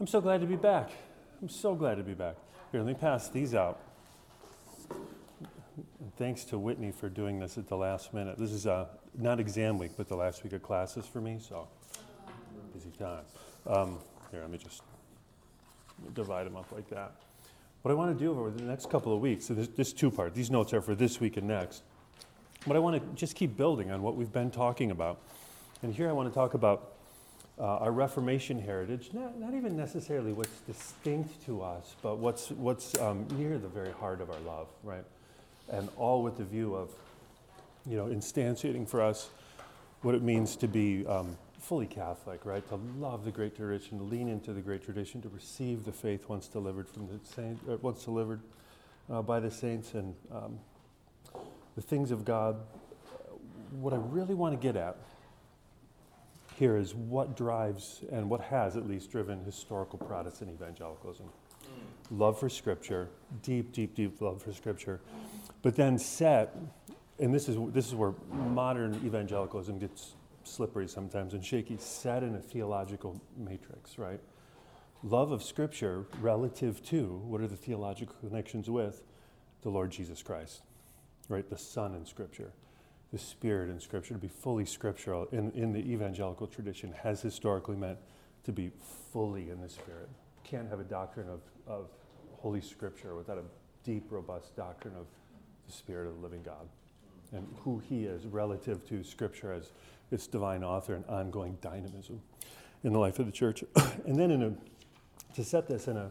I'm so glad to be back. I'm so glad to be back. Here, let me pass these out. Thanks to Whitney for doing this at the last minute. This is uh, not exam week, but the last week of classes for me, so busy time. Um, here, let me just divide them up like that. What I want to do over the next couple of weeks, so this, this two part, these notes are for this week and next, but I want to just keep building on what we've been talking about. And here I want to talk about uh, our Reformation heritage, not, not even necessarily what's distinct to us, but what's, what's um, near the very heart of our love, right? And all with the view of, you know, instantiating for us what it means to be um, fully Catholic, right? To love the great tradition, to lean into the great tradition, to receive the faith once delivered from the saint, uh, once delivered uh, by the saints, and um, the things of God. What I really want to get at here is what drives and what has at least driven historical Protestant evangelicalism. Mm. Love for Scripture, deep, deep, deep love for Scripture, but then set, and this is this is where modern evangelicalism gets slippery sometimes and shaky, set in a theological matrix, right? Love of Scripture relative to what are the theological connections with the Lord Jesus Christ, right? The Son in Scripture the Spirit in Scripture, to be fully scriptural in, in the evangelical tradition, has historically meant to be fully in the Spirit. Can't have a doctrine of, of Holy Scripture without a deep, robust doctrine of the Spirit of the living God and who He is relative to Scripture as its divine author and ongoing dynamism in the life of the church. and then in a, to set this in a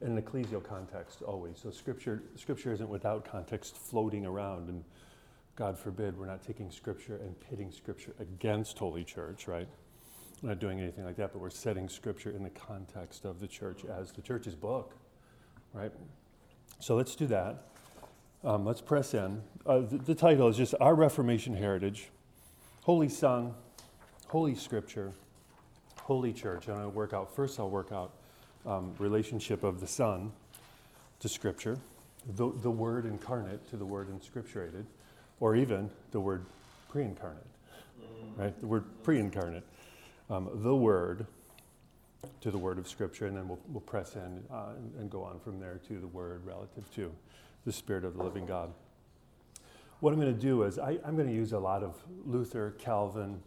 in an ecclesial context always. So scripture scripture isn't without context floating around and God forbid, we're not taking Scripture and pitting Scripture against Holy Church, right? We're not doing anything like that, but we're setting Scripture in the context of the church as the church's book, right? So let's do that. Um, let's press in. Uh, the, the title is just Our Reformation Heritage Holy Son, Holy Scripture, Holy Church. And I'll work out, first, I'll work out um, relationship of the Son to Scripture, the, the Word incarnate to the Word inscripturated or even the word pre incarnate, right? The word pre incarnate. Um, the word to the word of Scripture, and then we'll, we'll press in uh, and, and go on from there to the word relative to the Spirit of the living God. What I'm going to do is I, I'm going to use a lot of Luther, Calvin,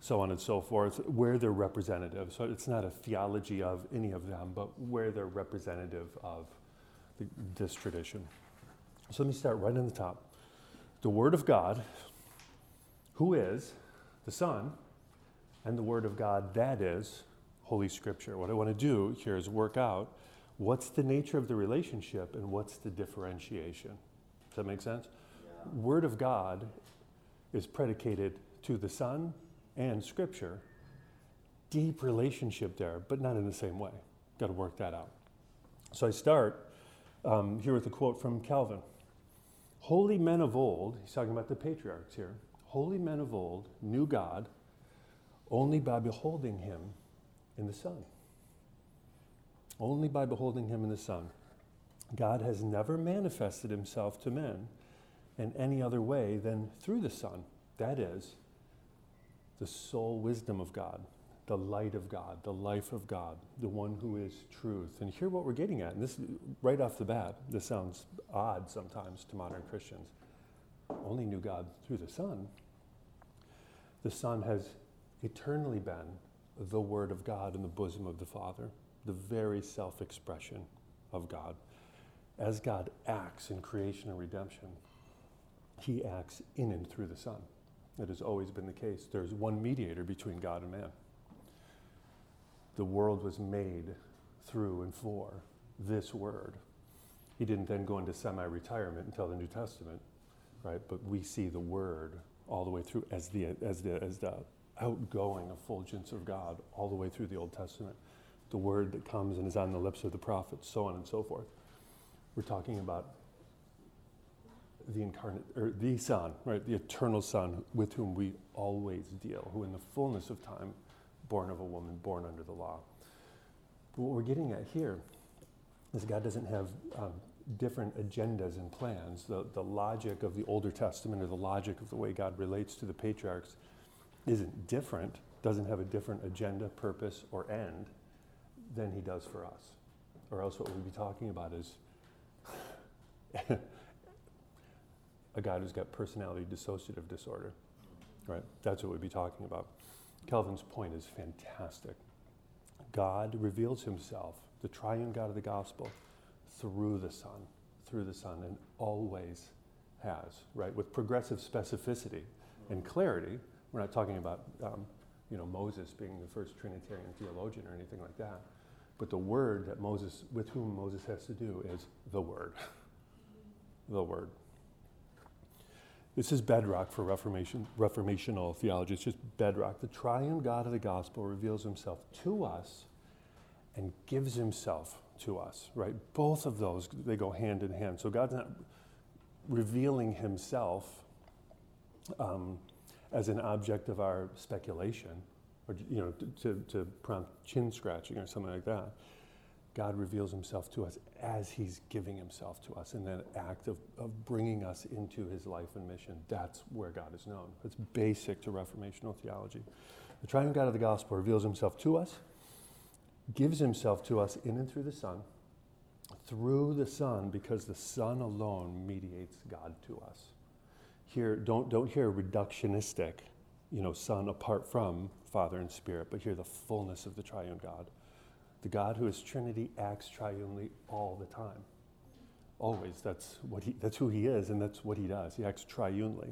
so on and so forth, where they're representative. So it's not a theology of any of them, but where they're representative of the, this tradition. So let me start right in the top the Word of God, who is the Son, and the Word of God, that is Holy Scripture. What I want to do here is work out what's the nature of the relationship and what's the differentiation. Does that make sense? Yeah. Word of God is predicated to the Son and Scripture. Deep relationship there, but not in the same way. Got to work that out. So I start um, here with a quote from Calvin. Holy men of old, he's talking about the patriarchs here, holy men of old knew God only by beholding him in the Son. Only by beholding him in the Son. God has never manifested himself to men in any other way than through the Son. That is, the sole wisdom of God, the light of God, the life of God, the one who is truth. And hear what we're getting at. And this, right off the bat, this sounds odd sometimes to modern Christians. Only knew God through the Son. The Son has eternally been the Word of God in the bosom of the Father, the very self expression of God. As God acts in creation and redemption, He acts in and through the Son. It has always been the case. There's one mediator between God and man the world was made through and for this word. He didn't then go into semi retirement until the New Testament, right? But we see the word all the way through as the, as the, as the outgoing effulgence of God all the way through the Old Testament. The word that comes and is on the lips of the prophets, so on and so forth. We're talking about the incarnate, or the Son, right? The eternal Son with whom we always deal, who in the fullness of time born of a woman, born under the law. But what we're getting at here is God doesn't have um, different agendas and plans. The, the logic of the Older Testament or the logic of the way God relates to the patriarchs isn't different, doesn't have a different agenda, purpose, or end than he does for us. Or else what we'd be talking about is a God who's got personality dissociative disorder. Right? That's what we'd be talking about. Calvin's point is fantastic. God reveals himself, the triune God of the gospel, through the Son, through the Son, and always has, right? With progressive specificity and clarity. We're not talking about, um, you know, Moses being the first Trinitarian theologian or anything like that. But the word that Moses, with whom Moses has to do, is the Word. the Word. This is bedrock for Reformation, Reformational theology. It's just bedrock. The triune God of the gospel reveals himself to us and gives himself to us, right? Both of those, they go hand in hand. So God's not revealing himself um, as an object of our speculation or, you know, to, to prompt chin scratching or something like that. God reveals himself to us as he's giving himself to us in that act of, of bringing us into his life and mission. That's where God is known. It's basic to reformational theology. The triune God of the gospel reveals himself to us, gives himself to us in and through the Son, through the Son, because the Son alone mediates God to us. Here, don't, don't hear reductionistic, you know, Son apart from Father and Spirit, but hear the fullness of the triune God. The God who is Trinity acts triunely all the time. Always. That's, what he, that's who he is, and that's what he does. He acts triunely.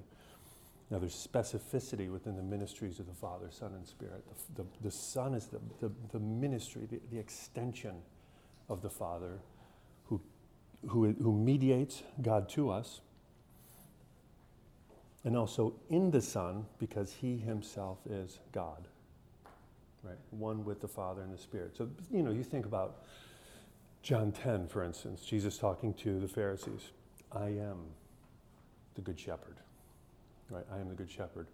Now, there's specificity within the ministries of the Father, Son, and Spirit. The, the, the Son is the, the, the ministry, the, the extension of the Father who, who, who mediates God to us. And also in the Son, because he himself is God right? One with the Father and the Spirit. So, you know, you think about John 10, for instance, Jesus talking to the Pharisees. I am the Good Shepherd, right? I am the Good Shepherd.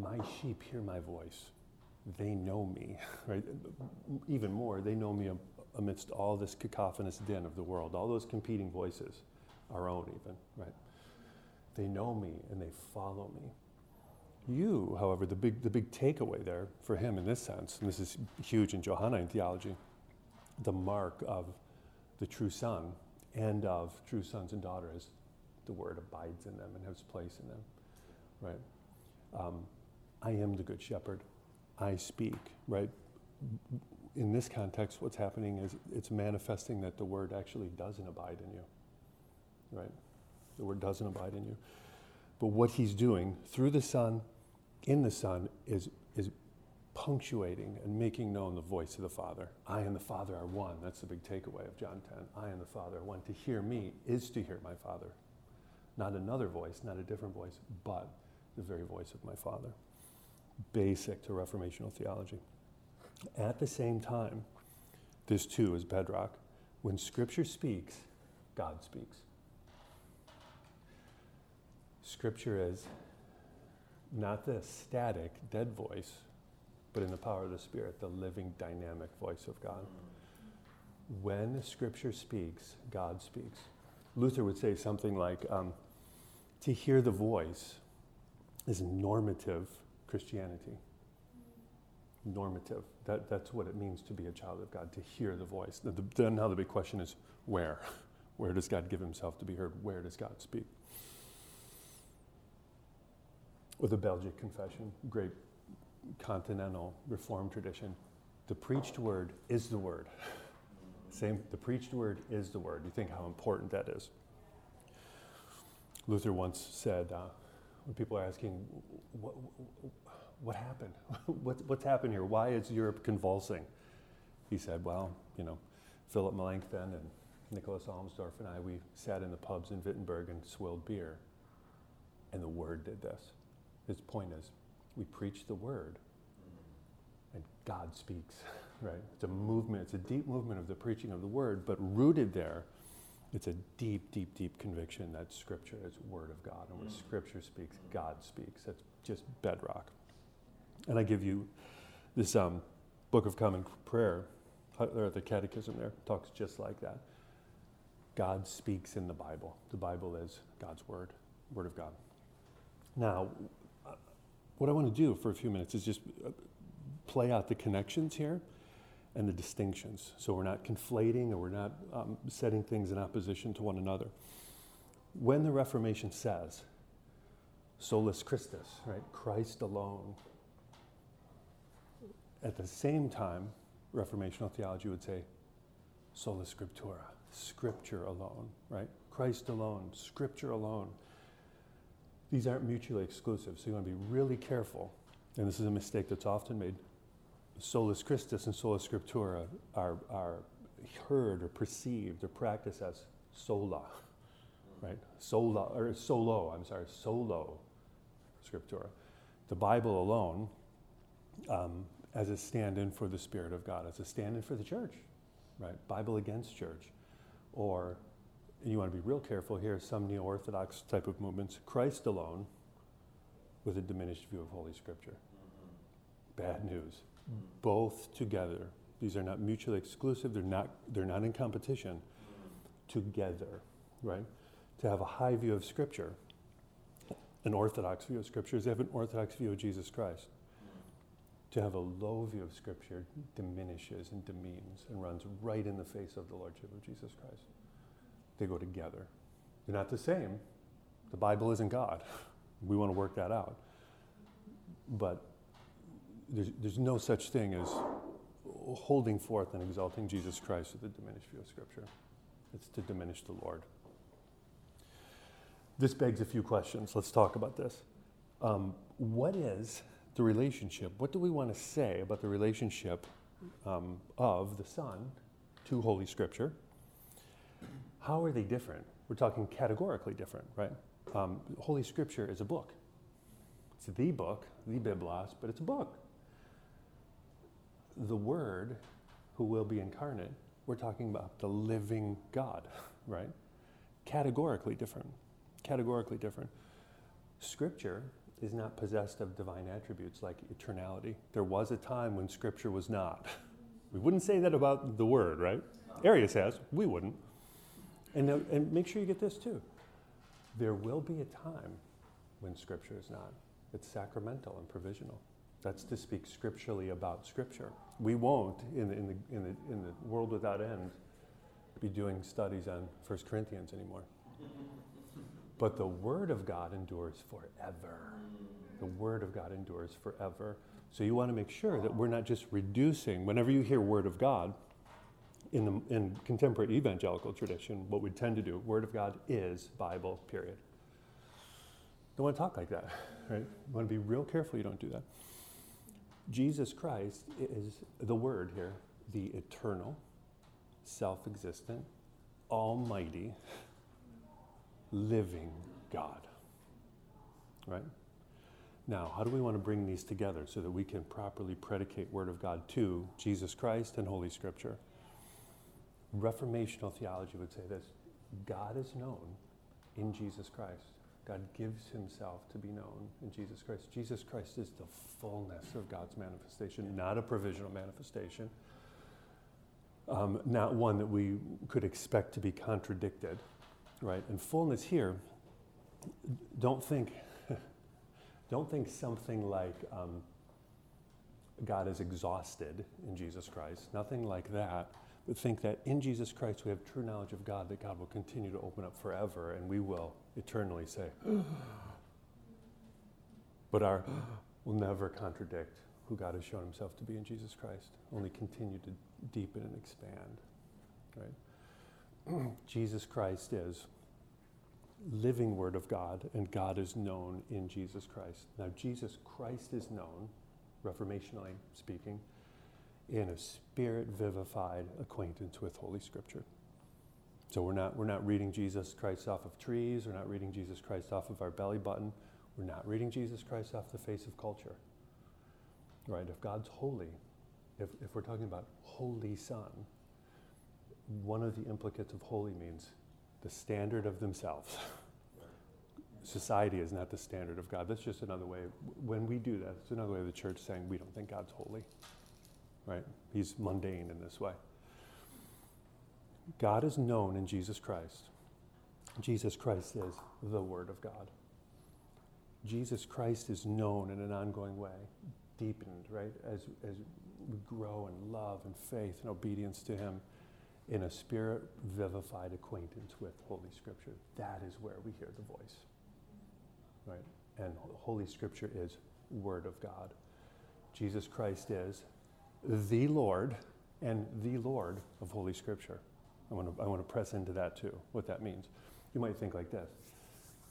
My sheep hear my voice. They know me, right? Even more, they know me amidst all this cacophonous din of the world, all those competing voices, our own even, right? They know me and they follow me. You, however, the big, the big takeaway there for him in this sense, and this is huge in Johannine theology, the mark of the true son and of true sons and daughters, the word abides in them and has place in them, right? Um, I am the good shepherd. I speak, right? In this context, what's happening is it's manifesting that the word actually doesn't abide in you, right? The word doesn't abide in you. But what he's doing through the Son in the Son is, is punctuating and making known the voice of the Father. I and the Father are one. That's the big takeaway of John 10. I and the Father are one. To hear me is to hear my Father. Not another voice, not a different voice, but the very voice of my Father. Basic to Reformational theology. At the same time, this too is bedrock. When Scripture speaks, God speaks. Scripture is not the static, dead voice, but in the power of the Spirit, the living, dynamic voice of God. When Scripture speaks, God speaks. Luther would say something like um, to hear the voice is normative Christianity. Normative. That, that's what it means to be a child of God, to hear the voice. The, the, now the big question is where? Where does God give himself to be heard? Where does God speak? Or the Belgic Confession, great continental Reformed tradition. The preached word is the word. Same, the preached word is the word. You think how important that is. Luther once said, uh, when people are asking, what, what happened? what, what's happened here? Why is Europe convulsing? He said, well, you know, Philip Melanchthon and Nicholas Amsdorf and I, we sat in the pubs in Wittenberg and swilled beer, and the word did this. His point is, we preach the word, and God speaks, right? It's a movement, it's a deep movement of the preaching of the word, but rooted there, it's a deep, deep, deep conviction that Scripture is Word of God. And when mm. Scripture speaks, God speaks. That's just bedrock. And I give you this um, Book of Common Prayer, or the Catechism there, talks just like that. God speaks in the Bible. The Bible is God's Word, Word of God. Now, what I want to do for a few minutes is just uh, play out the connections here and the distinctions. So we're not conflating or we're not um, setting things in opposition to one another. When the Reformation says, solus Christus, right, Christ alone, at the same time, Reformational theology would say, sola scriptura, scripture alone, right? Christ alone, scripture alone. These aren't mutually exclusive, so you want to be really careful. And this is a mistake that's often made. Solus Christus and sola scriptura are, are heard or perceived or practiced as sola, right? Sola, or solo, I'm sorry, solo scriptura. The Bible alone um, as a stand in for the Spirit of God, as a stand in for the church, right? Bible against church. Or you want to be real careful here, some neo Orthodox type of movements, Christ alone with a diminished view of Holy Scripture. Mm-hmm. Bad news. Both together. These are not mutually exclusive, they're not, they're not in competition. Mm-hmm. Together, right? To have a high view of Scripture, an Orthodox view of Scripture is to have an Orthodox view of Jesus Christ mm-hmm. to have a low view of Scripture diminishes and demeans and runs right in the face of the Lordship of Jesus Christ. They go together. They're not the same. The Bible isn't God. We want to work that out. But there's, there's no such thing as holding forth and exalting Jesus Christ with a diminished view of Scripture. It's to diminish the Lord. This begs a few questions. Let's talk about this. Um, what is the relationship. What do we want to say about the relationship um, of the Son to Holy Scripture? How are they different? We're talking categorically different, right? Um, Holy Scripture is a book. It's the book, the Biblos, but it's a book. The Word, who will be incarnate, we're talking about the living God, right? Categorically different. Categorically different. Scripture is not possessed of divine attributes like eternality. There was a time when Scripture was not. We wouldn't say that about the Word, right? Arius has. We wouldn't. And, uh, and make sure you get this too. There will be a time when Scripture is not. It's sacramental and provisional. That's to speak scripturally about Scripture. We won't, in the, in the, in the, in the world without end, be doing studies on 1 Corinthians anymore. But the Word of God endures forever. The Word of God endures forever. So you want to make sure that we're not just reducing, whenever you hear Word of God, in the in contemporary evangelical tradition, what we tend to do, Word of God is Bible, period. Don't want to talk like that, right? You want to be real careful you don't do that. Jesus Christ is the Word here, the eternal, self existent, almighty, living God. Right? Now, how do we want to bring these together so that we can properly predicate Word of God to Jesus Christ and Holy Scripture? Reformational theology would say this God is known in Jesus Christ. God gives himself to be known in Jesus Christ. Jesus Christ is the fullness of God's manifestation, not a provisional manifestation, um, not one that we could expect to be contradicted right? And fullness here, don't think, don't think something like um, God is exhausted in Jesus Christ. Nothing like that. Think that in Jesus Christ we have true knowledge of God, that God will continue to open up forever, and we will eternally say, but our will never contradict who God has shown himself to be in Jesus Christ, only continue to deepen and expand, right? Jesus Christ is living Word of God, and God is known in Jesus Christ. Now, Jesus Christ is known, reformationally speaking, in a spirit vivified acquaintance with Holy Scripture. So we're not, we're not reading Jesus Christ off of trees, we're not reading Jesus Christ off of our belly button, we're not reading Jesus Christ off the face of culture. Right? If God's holy, if, if we're talking about Holy Son, one of the implicates of holy means the standard of themselves. Society is not the standard of God. That's just another way. When we do that, it's another way of the church saying we don't think God's holy. Right? He's mundane in this way. God is known in Jesus Christ. Jesus Christ is the Word of God. Jesus Christ is known in an ongoing way, deepened, right? As, as we grow in love and faith and obedience to Him in a spirit vivified acquaintance with Holy Scripture. That is where we hear the voice, right? And Holy Scripture is Word of God. Jesus Christ is the Lord and the Lord of Holy Scripture. I want to, I want to press into that too, what that means. You might think like this.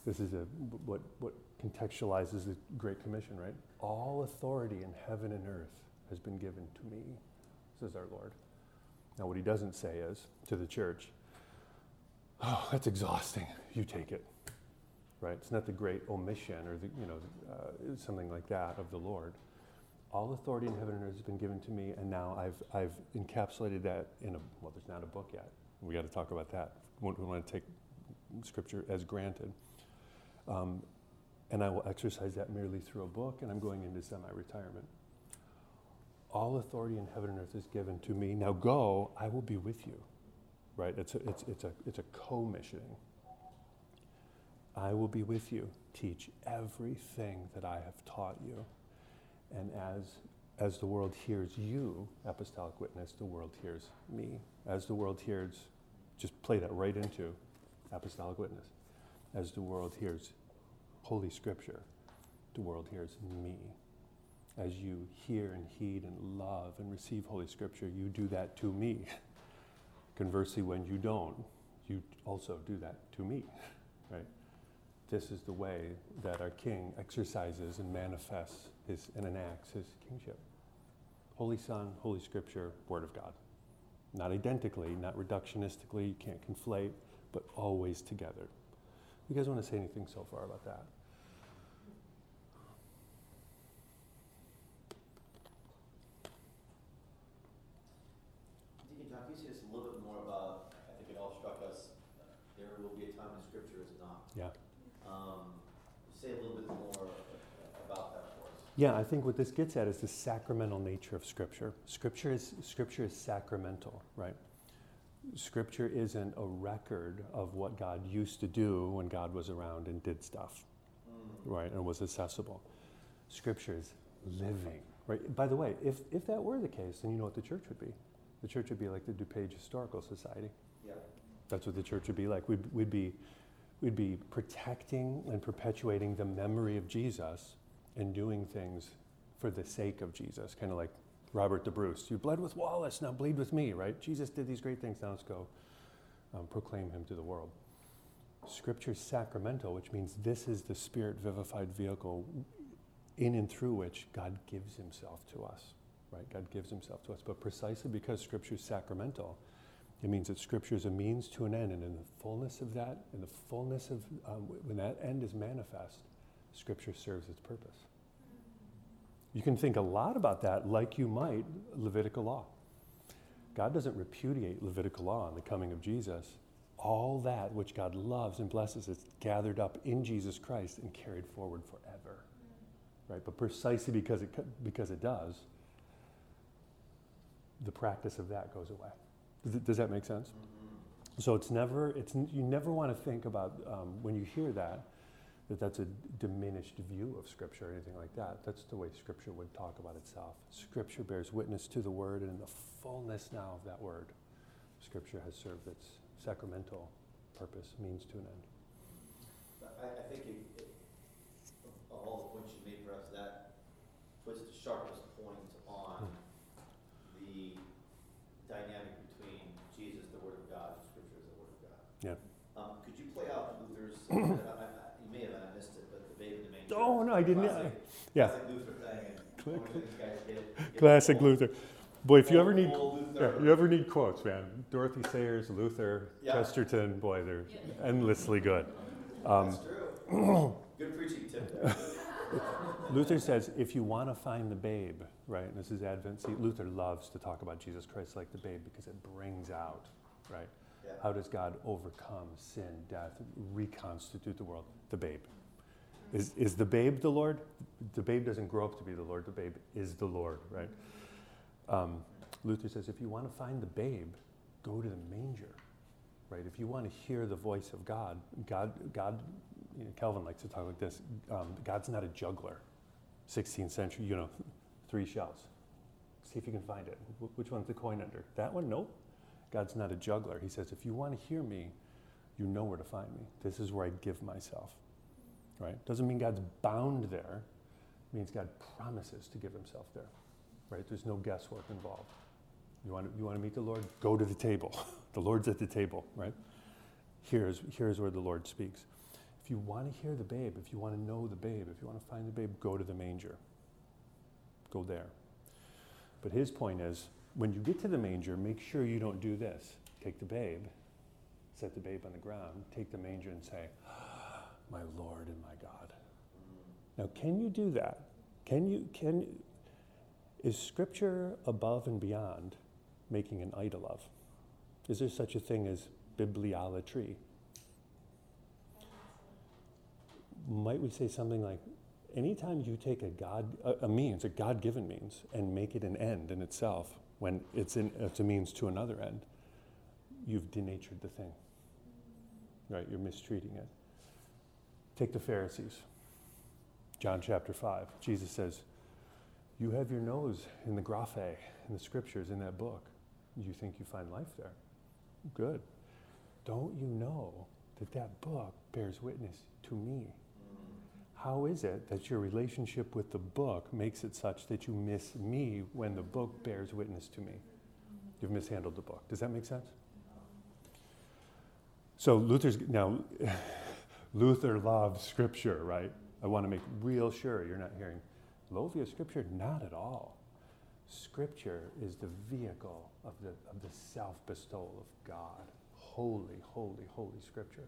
This is a, what, what contextualizes the Great Commission, right? All authority in heaven and earth has been given to me, says our Lord. Now, what he doesn't say is to the church, oh, that's exhausting. You take it. Right? It's not the great omission or the, you know, uh, something like that of the Lord. All authority in heaven and earth has been given to me, and now I've, I've encapsulated that in a, well, there's not a book yet. We got to talk about that. We want to take scripture as granted. Um, and I will exercise that merely through a book, and I'm going into semi retirement. All authority in heaven and earth is given to me. Now go, I will be with you. Right? It's a, it's, it's a, it's a co missioning. I will be with you. Teach everything that I have taught you. And as, as the world hears you, apostolic witness, the world hears me. As the world hears, just play that right into apostolic witness. As the world hears Holy Scripture, the world hears me. As you hear and heed and love and receive Holy Scripture, you do that to me. Conversely, when you don't, you also do that to me, right? This is the way that our King exercises and manifests his, and enacts his kingship. Holy Son, Holy Scripture, Word of God. Not identically, not reductionistically, you can't conflate, but always together. You guys want to say anything so far about that? Deacon John, can you say just a little bit more about, I think it all struck us, uh, there will be a time when scripture is not. Yeah. Um, say a little bit more about that for us. Yeah, I think what this gets at is the sacramental nature of Scripture. Scripture is, scripture is sacramental, right? Scripture isn't a record of what God used to do when God was around and did stuff, Mm. right, and was accessible. Scripture is living, right? By the way, if, if that were the case, then you know what the church would be. The church would be like the DuPage Historical Society. Yeah. That's what the church would be like. We'd, we'd, be, we'd be protecting and perpetuating the memory of Jesus and doing things for the sake of Jesus, kind of like Robert the Bruce. You bled with Wallace, now bleed with me, right? Jesus did these great things, now let's go um, proclaim him to the world. Scripture is sacramental, which means this is the spirit vivified vehicle in and through which God gives himself to us, right? God gives himself to us. But precisely because Scripture is sacramental, it means that Scripture is a means to an end, and in the fullness of that, in the fullness of um, when that end is manifest, Scripture serves its purpose. You can think a lot about that like you might Levitical law. God doesn't repudiate Levitical law in the coming of Jesus. All that which God loves and blesses is gathered up in Jesus Christ and carried forward forever. Right? But precisely because it, because it does, the practice of that goes away. Does, it, does that make sense? Mm-hmm. So it's never, it's, you never want to think about um, when you hear that, that that's a diminished view of Scripture or anything like that. That's the way Scripture would talk about itself. Scripture bears witness to the Word, and in the fullness now of that Word, Scripture has served its sacramental purpose, means to an end. I, I think it, it, of all the points you made, perhaps that puts the sharpest point on the dynamic between Jesus, the Word of God, and Scripture as the Word of God. Yeah. Um, could you play out Luther's, I, I, I, you may have, I missed it, but the babe in the manger. Oh, no, I didn't- Classic, yeah. Classic Luther thing, and Cla- one of these guys get- get Classic Luther. Boy, if you ever need, yeah, you ever need quotes, man, Dorothy Sayers, Luther, Yeah. Chesterton, boy, they're endlessly good. Um, That's true. Good preaching tip. Luther says, if you want to find the babe, right, and this is Advent, see, Luther loves to talk about Jesus Christ like the babe because it brings out, right? Yeah. How does God overcome sin, death, reconstitute the world? The babe. Is, is the babe the Lord? The babe doesn't grow up to be the Lord, the babe is the Lord, right? Um, Luther says, if you want to find the babe, go to the manger, right? If you want to hear the voice of God, God, God, you know, Calvin likes to talk like this. Um, God's not a juggler. 16th century, you know, three shells. See if you can find it. Wh- Which one's the coin under? That one? Nope. God's not a juggler. He says, if you want to hear me, you know where to find me. This is where I give myself. Right? Doesn't mean God's bound there. It means God promises to give himself there. Right? There's no guesswork involved. You want to, you want to meet the Lord? Go to the table. the Lord's at the table, right? Here's, here's where the Lord speaks. If you want to hear the babe, if you want to know the babe, if you want to find the babe, go to the manger. Go there. But his point is when you get to the manger, make sure you don't do this. Take the babe, set the babe on the ground, take the manger and say, My Lord and my God. Now, can you do that? Can you, can, is Scripture above and beyond making an idol of? Is there such a thing as bibliolatry? Might we say something like, anytime you take a God, a, a means, a God-given means, and make it an end in itself, when it's, in, it's a means to another end, you've denatured the thing. Right? You're mistreating it. Take the Pharisees. John chapter 5. Jesus says, You have your nose in the graphe, in the scriptures, in that book. You think you find life there. Good. Don't you know that that book bears witness to me? How is it that your relationship with the book makes it such that you miss me when the book bears witness to me? You've mishandled the book. Does that make sense? So Luther's now Luther loves scripture, right? I want to make real sure you're not hearing Lovia scripture, not at all. Scripture is the vehicle of the, of the self-bestowal of God. Holy, holy, holy scripture.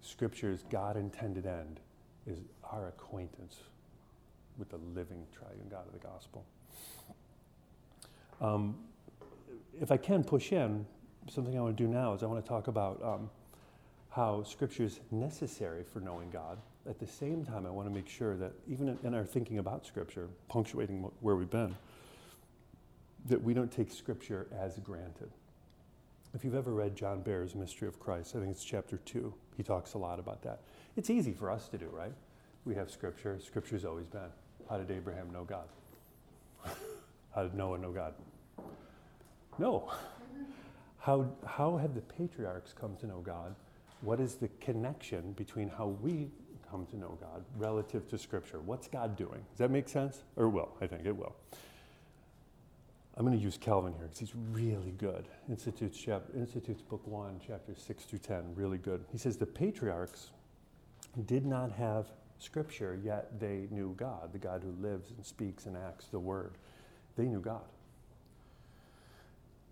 Scripture's God intended end is our acquaintance with the living triune God of the gospel. Um, if I can push in, something I want to do now is I want to talk about um, how Scripture is necessary for knowing God. At the same time, I want to make sure that even in, our thinking about Scripture, punctuating where we've been, that we don't take Scripture as granted. If you've ever read John Behr's Mystery of Christ, I think it's chapter two, he talks a lot about that. It's easy for us to do, right? We have Scripture. Scripture's always been. How did Abraham know God? How did Noah know God? No. How, how have the patriarchs come to know God? What is the connection between how we come to know God relative to Scripture? What's God doing? Does that make sense? Or will? I think it will. I'm going to use Calvin here because he's really good. Institutes, chap- Institutes, Book 1, chapters 6 through 10, really good. He says the patriarchs did not have Scripture, yet they knew God, the God who lives and speaks and acts the Word. They knew God.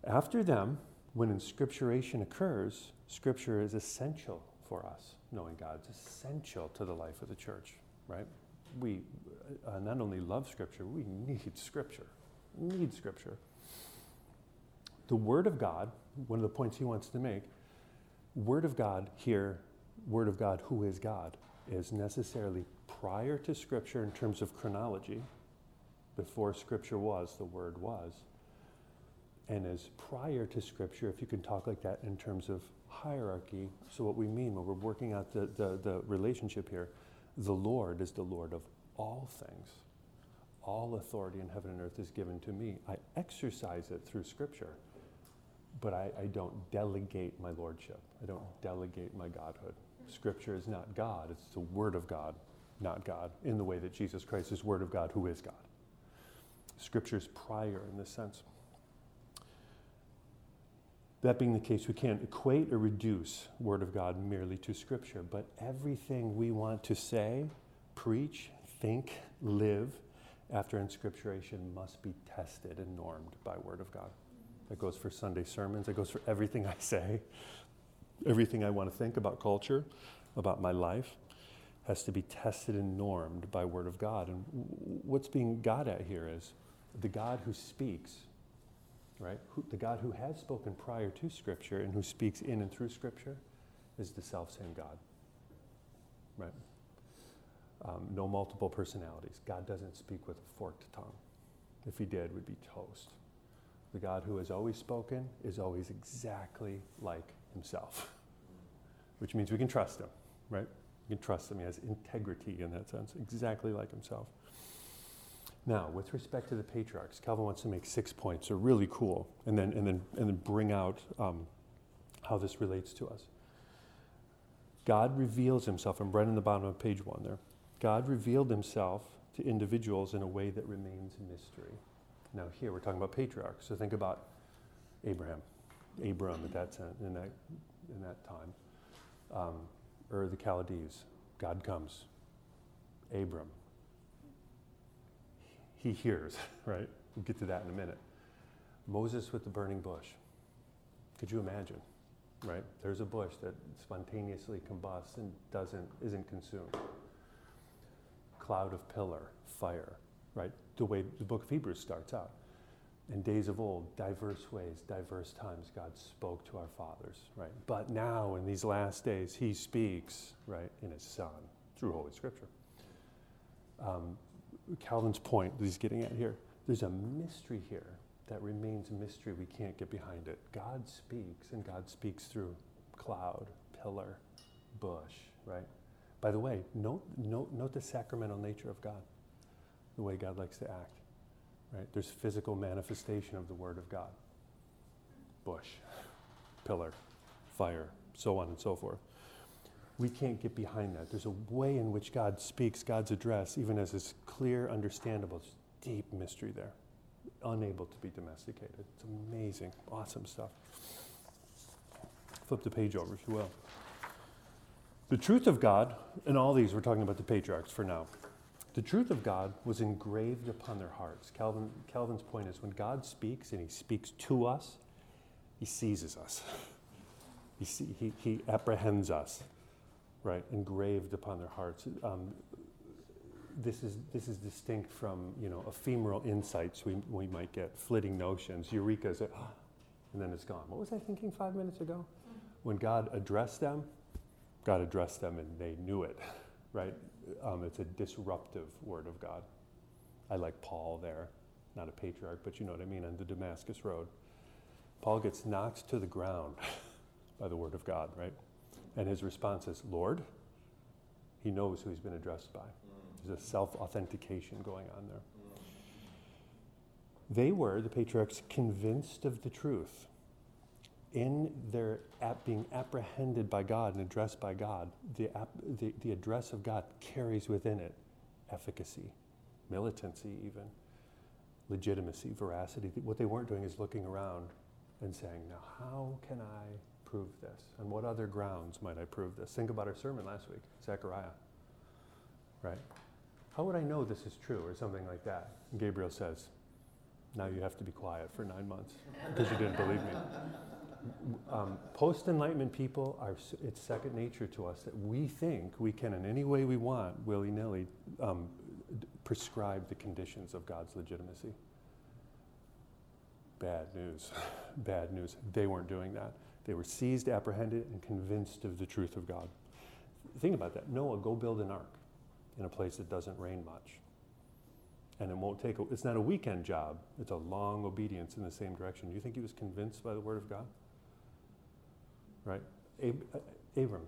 After them, when inscripturation occurs, Scripture is essential for us. Knowing God is essential to the life of the church, right? We uh, not only love Scripture, we need Scripture. We Need Scripture. The Word of God, one of the points he wants to make, Word of God here, Word of God, who is God, is necessarily prior to Scripture in terms of chronology. Before Scripture was, the Word was and is prior to Scripture, if you can talk like that in terms of hierarchy. So, what we mean when we're working out the, the, the, relationship here, the Lord is the Lord of all things. All authority in heaven and earth is given to me. I exercise it through Scripture, but I, I don't delegate my lordship. I don't delegate my godhood. Scripture is not God, it's the Word of God, not God, in the way that Jesus Christ is Word of God, who is God. Scripture is prior in this sense. That being the case, we can't equate or reduce Word of God merely to Scripture, but everything we want to say, preach, think, live after inscripturation must be tested and normed by Word of God. That goes for Sunday sermons, that goes for everything I say, everything I want to think about culture, about my life, has to be tested and normed by Word of God. And what's being got at here is the God who speaks right? Who, the God who has spoken prior to Scripture and who speaks in and through Scripture is the self same God, right? Um, no multiple personalities. God doesn't speak with a forked tongue. If he did, we'd be toast. The God who has always spoken is always exactly like himself, which means we can trust him, right? We can trust him. He has integrity in that sense, exactly like himself. Now, with respect to the patriarchs, Calvin wants to make six points. They're really cool, and then and then and then bring out um, how this relates to us. God reveals Himself. I'm right in the bottom of page one there. God revealed Himself to individuals in a way that remains a mystery. Now, here we're talking about patriarchs. So think about Abraham, Abram at that time, in that in that time, um, Ur the Chaldees. God comes. Abram, he hears, right? We'll get to that in a minute. Moses with the burning bush. Could you imagine? Right? There's a bush that spontaneously combusts and doesn't isn't consumed. Cloud of pillar, fire, right? The way the book of Hebrews starts out. In days of old, diverse ways, diverse times, God spoke to our fathers, right? But now, in these last days, He speaks, right, in His Son through Holy Scripture. Um, Calvin's point that he's getting at here. There's a mystery here that remains a mystery. We can't get behind it. God speaks, and God speaks through cloud, pillar, bush, right? By the way, note, note, note the sacramental nature of God, the way God likes to act, right? There's physical manifestation of the Word of God bush, pillar, fire, so on and so forth we can't get behind that. There's a way in which God speaks, God's address, even as it's clear, understandable. Deep mystery there, unable to be domesticated. It's amazing, awesome stuff. Flip the page over, if you will. The truth of God, in all these, we're talking about the patriarchs for now. The truth of God was engraved upon their hearts. Calvin, Calvin's point is when God speaks and he speaks to us, he seizes us. He, he, he apprehends us right, engraved upon their hearts. Um, this is, this is distinct from, you know, ephemeral insights we, we might get, flitting notions, eureka's, and then it's gone. What was I thinking five minutes ago? When God addressed them, God addressed them and they knew it, right? Um, it's a disruptive word of God. I like Paul there, not a patriarch, but you know what I mean, on the Damascus Road. Paul gets knocked to the ground by the word of God, right? And his response is, Lord. He knows who he's been addressed by. There's a self authentication going on there. They were, the patriarchs, convinced of the truth. In their being apprehended by God and addressed by God, the, ap- the, the address of God carries within it efficacy, militancy, even, legitimacy, veracity. What they weren't doing is looking around and saying, Now, how can I prove this? On what other grounds might I prove this? Think about our sermon last week, Zechariah. Right? How would I know this is true or something like that? And Gabriel says, Now you have to be quiet for nine months because you didn't believe me. Um, Post Enlightenment people are, it's second nature to us that we think we can, in any way we want, willy nilly, um, d- prescribe the conditions of God's legitimacy. Bad news. Bad news. They weren't doing that. They were seized, apprehended, and convinced of the truth of God. Think about that. Noah, go build an ark in a place that doesn't rain much. And it won't take, a, it's not a weekend job, it's a long obedience in the same direction. Do you think he was convinced by the word of God? Right? Ab- uh, Abram,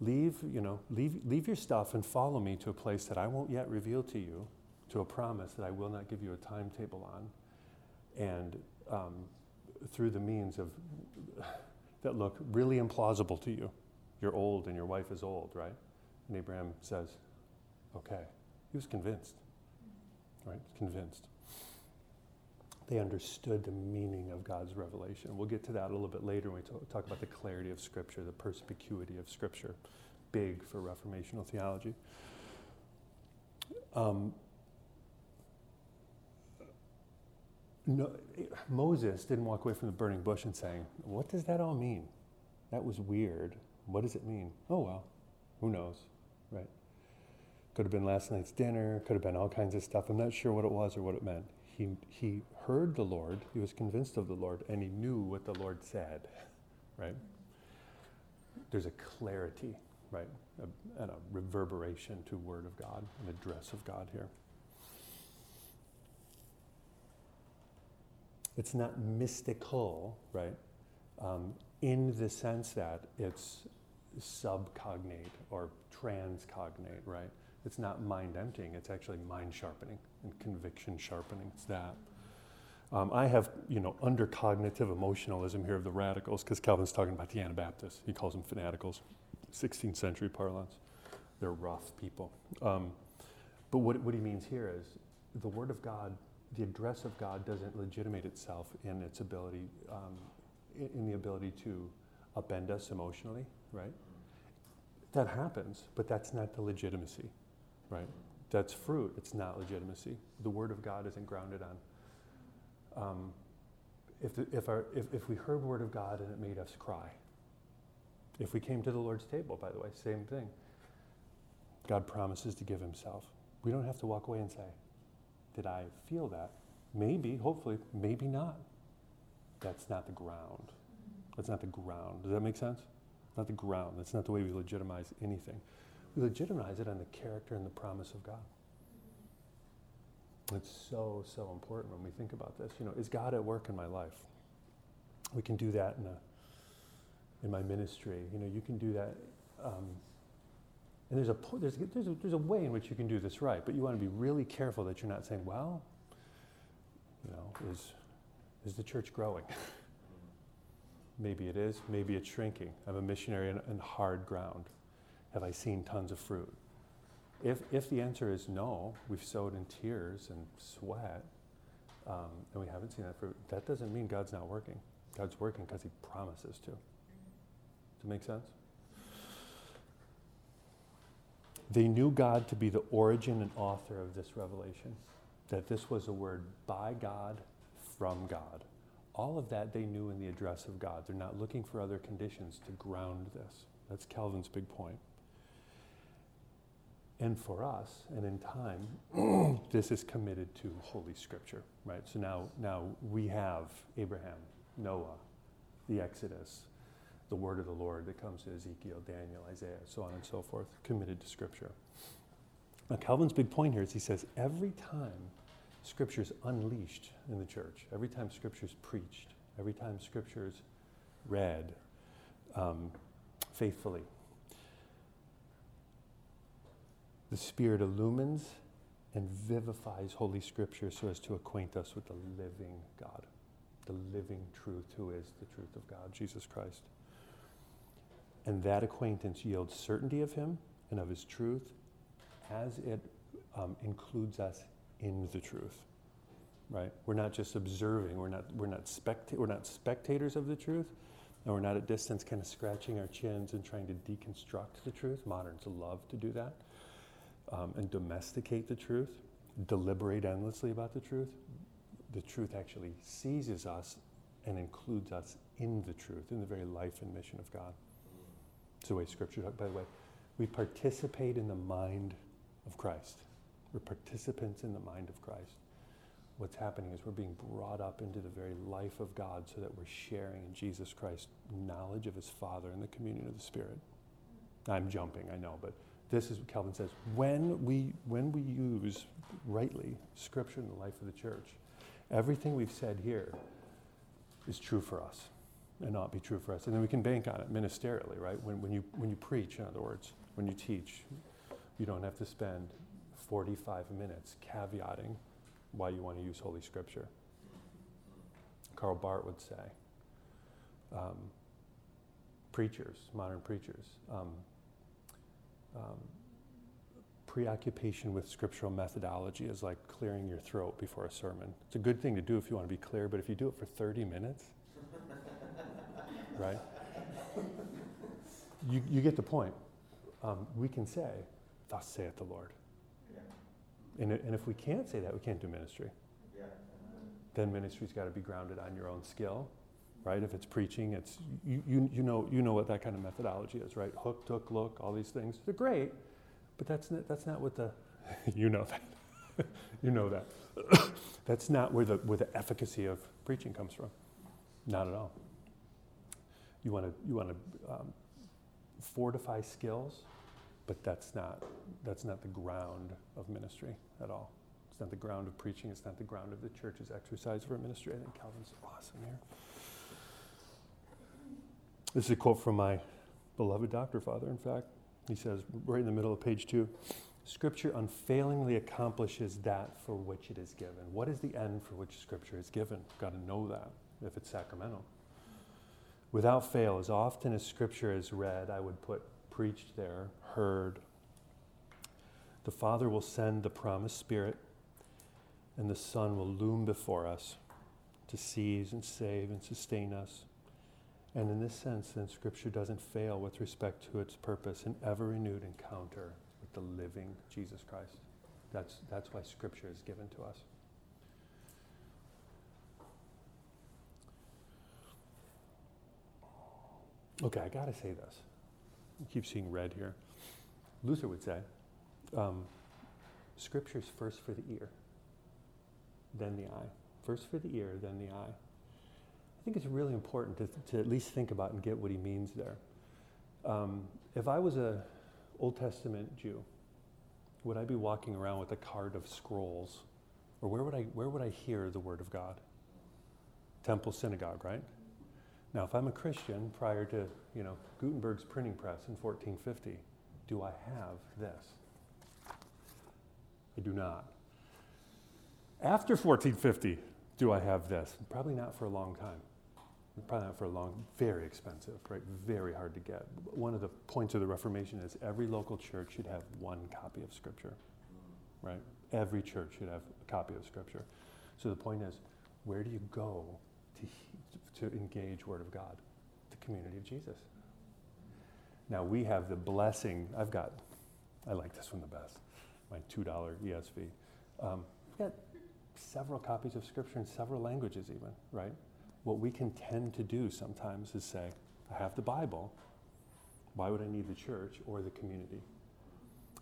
leave, you know, leave, leave your stuff and follow me to a place that I won't yet reveal to you, to a promise that I will not give you a timetable on. And um, through the means of that look really implausible to you. You're old and your wife is old, right? And Abraham says, okay. He was convinced, right? Convinced. They understood the meaning of God's revelation. We'll get to that a little bit later when we talk about the clarity of Scripture, the perspicuity of Scripture. Big for Reformational theology. Um, no, Moses didn't walk away from the burning bush and saying, What does that all mean? That was weird. What does it mean? Oh, well, who knows, right? Could have been last night's dinner, could have been all kinds of stuff. I'm not sure what it was or what it meant. He, he heard the Lord, he was convinced of the Lord, and he knew what the Lord said, right? There's a clarity, right? A, and a reverberation to Word of God, an address of God here. It's not mystical, right? Um, in the sense that it's subcognate or transcognate, right? It's not mind emptying, it's actually mind sharpening and conviction sharpening. It's that. Um, I have, you know, under cognitive emotionalism here of the radicals, because Calvin's talking about the Anabaptists. He calls them fanaticals, 16th century parlance. They're rough people. Um, but what, what he means here is the Word of God, the address of God doesn't legitimate itself in its ability, um, in, the ability to upend us emotionally, right? That happens, but that's not the legitimacy, right? That's fruit, it's not legitimacy. The Word of God isn't grounded on. Um, if, the, if, our, if, if we heard Word of God and it made us cry, if we came to the Lord's table, by the way, same thing. God promises to give Himself. We don't have to walk away and say, Did I feel that? Maybe, hopefully, maybe not. That's not the ground. That's not the ground. Does that make sense? Not the ground. That's not the way we legitimize anything. We legitimize it on the character and the promise of God. It's so, so important when we think about this. You know, is God at work in my life? We can do that in, a, in my ministry. You know, you can do that. Um, and there's a, there's, there's, a, there's a way in which you can do this right, but you want to be really careful that you're not saying, well, you know, is, is the church growing? maybe it is, maybe it's shrinking. I'm a missionary in hard ground. Have I seen tons of fruit? If, if the answer is no, we've sowed in tears and sweat, um, and we haven't seen that fruit, that doesn't mean God's not working. God's working because He promises to. Does it make sense? They knew God to be the origin and author of this revelation, that this was a word by God, from God. All of that they knew in the address of God. They're not looking for other conditions to ground this. That's Calvin's big point. And for us, and in time, this is committed to Holy Scripture, right? So now, now we have Abraham, Noah, the Exodus, the word of the Lord that comes to Ezekiel, Daniel, Isaiah, so on and so forth, committed to Scripture. Now, Calvin's big point here is he says every time Scripture is unleashed in the church, every time Scripture is preached, every time Scripture is read um, faithfully, the Spirit illumines and vivifies Holy Scripture so as to acquaint us with the living God, the living truth, who is the truth of God, Jesus Christ. And that acquaintance yields certainty of Him and of His truth as it um, includes us in the truth. Right? We're not just observing, we're not, we're, not specta- we're not spectators of the truth, and we're not at distance kind of scratching our chins and trying to deconstruct the truth. Moderns love to do that um, and domesticate the truth, deliberate endlessly about the truth, the truth actually seizes us and includes us in the truth, in the very life and mission of God. It's the way Scripture, by the way, we participate in the mind of Christ. We're participants in the mind of Christ. What's happening is we're being brought up into the very life of God so that we're sharing in Jesus Christ knowledge of his Father and the communion of the Spirit. I'm jumping, I know, but this is what Calvin says. When we, when we use rightly Scripture in the life of the church, everything we've said here is true for us and not be true for us. And then we can bank on it ministerially, right? When, when, you, when you preach, in other words, when you teach, you don't have to spend 45 minutes caveating why you want to use Holy Scripture. Karl Barth would say, um, preachers, modern preachers, um, um, preoccupation with scriptural methodology is like clearing your throat before a sermon. It's a good thing to do if you want to be clear, but if you do it for 30 minutes, right? You, you get the point. Um, we can say, Thus saith the Lord. Yeah. And, and if we can't say that, we can't do ministry. Yeah. Then ministry's got to be grounded on your own skill, right? If it's preaching, it's you, you, you, know, you know what that kind of methodology is, right? Hook, took, look, all these things. They're great, but that's not, that's not what the, you know that. you know that. that's not where the, where the efficacy of preaching comes from. Not at all. You want to you want to um, fortify skills, but that's not that's not the ground of ministry at all. It's not the ground of preaching. It's not the ground of the church's exercise for ministry. I think Calvin's awesome here. This is a quote from my beloved doctor father, in fact. He says, right in the middle of page two Scripture unfailingly accomplishes that for which it is given. What is the end for which Scripture is given? Got to know that if it's sacramental. Without fail, as often as Scripture is read, I would put preached there, heard. The Father will send the promised Spirit, and the Son will loom before us to seize and save and sustain us. And in this sense, then Scripture doesn't fail with respect to its purpose, an ever renewed encounter with the living Jesus Christ. That's, that's why Scripture is given to us. Okay, I got to say this. I keep seeing red here. Luther would say, um, Scripture is first for the ear, then the eye. First for the ear, then the eye. I think it's really important to, to at least think about and get what he means there. Um, if I was a Old Testament Jew, would I be walking around with a card of scrolls? Or where would I, where would I hear the Word of God? Temple synagogue, right? Now, if I'm a Christian prior to, you know, Gutenberg's printing press in 1450, do I have this? I do not. After 1450, do I have this? Probably not for a long time. Probably not for a long, very expensive, right? Very hard to get. One of the points of the Reformation is every local church should have one copy of Scripture, right? Every church should have a copy of Scripture. So the point is, where do you go to, to engage Word of God? The community of Jesus. Now we have the blessing. I've got, I like this one the best, my $2 ESV. Um, we've got several copies of Scripture in several languages, even, right? What we can tend to do sometimes is say, I have the Bible. Why would I need the church or the community?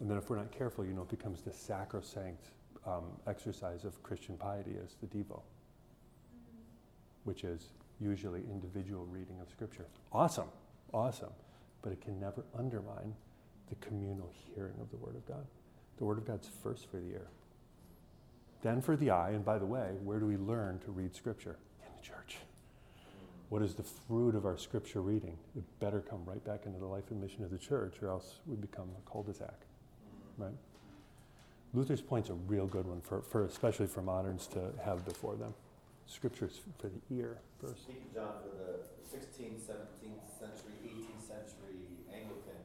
And then if we're not careful, you know, it becomes the sacrosanct um, exercise of Christian piety as the Devo, which is usually individual reading of Scripture. Awesome, awesome. But it can never undermine the communal hearing of the Word of God. The Word of God's first for the ear, then for the eye. And by the way, where do we learn to read Scripture? In the church. What is the fruit of our Scripture reading? It better come right back into the life and mission of the church, or else we become a cul-de-sac, right? Luther's point's a real good one, for, for especially for moderns to have before them. Scripture's for the ear first. Speaking, of John, for the 16th, 17th century, 18th century Anglican,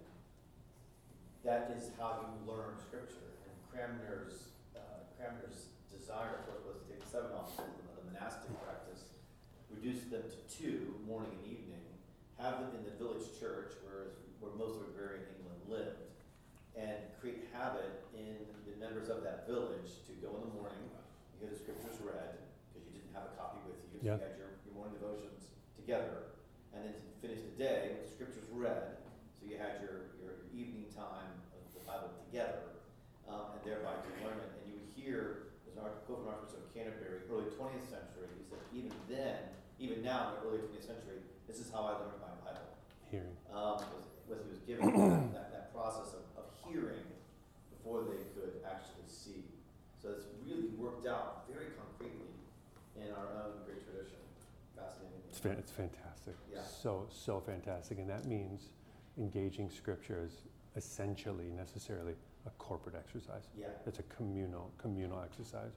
that is how you learn Scripture. And Cranmer's, uh, Cranmer's desire, of course, was to take seven off of the monastic practice, reduce them to two, morning and evening, have them in the village church, where, where most of agrarian England lived, and create habit in the members of that village to go in the morning, hear the scriptures read, have a copy with you, so Yeah. you had your, your morning devotions together, and then to finish the day with the scriptures read, so you had your, your, evening time of the Bible together, um, and thereby to learn it. And you would hear, there's an article from Archbishop of Canterbury, early 20th century, he said, even then, even now in the early 20th century, this is how I learned my Bible. Hearing. Um, was, was he was given that, that, that process of, of hearing before they could actually see. So it's really worked out very concretely in our own great tradition. Fascinating. It's, fan- it's fantastic. Yeah. So, so fantastic. And that means engaging Scripture is essentially, necessarily, a corporate exercise. Yeah. It's a communal, communal exercise.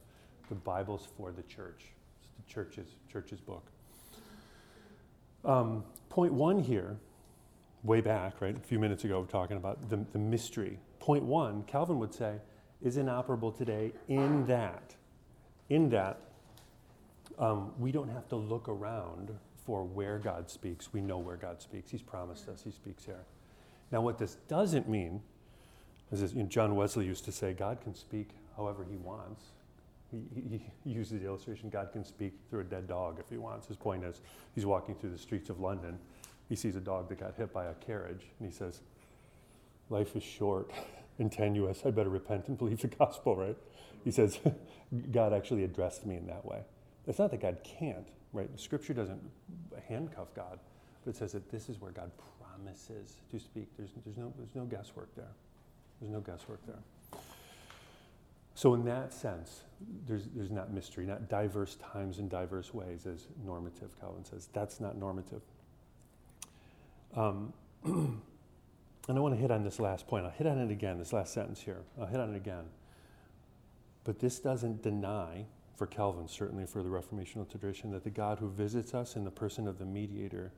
The Bible's for the church. It's the church's, church's book. Um, point one here, way back, right, a few minutes ago, we're talking about the, the mystery. Point one, Calvin would say, is inoperable today in that, in that um, we don't have to look around for where God speaks. We know where God speaks. He's promised us He speaks here. Now, what this doesn't mean is, this, you know, John Wesley used to say, God can speak however He wants. He, he, he uses the illustration God can speak through a dead dog if He wants. His point is, he's walking through the streets of London. He sees a dog that got hit by a carriage, and he says, Life is short and tenuous. I better repent and believe the gospel, right? He says, God actually addressed me in that way. It's not that God can't, right? Scripture doesn't handcuff God, but it says that this is where God promises to speak. There's, there's, no, there's no guesswork there. There's no guesswork there. So, in that sense, there's, there's not mystery, not diverse times and diverse ways as normative, Calvin says. That's not normative. Um, and I want to hit on this last point. I'll hit on it again, this last sentence here. I'll hit on it again. But this doesn't deny, for Calvin, certainly for the Reformational tradition, that the God who visits us in the person of the mediator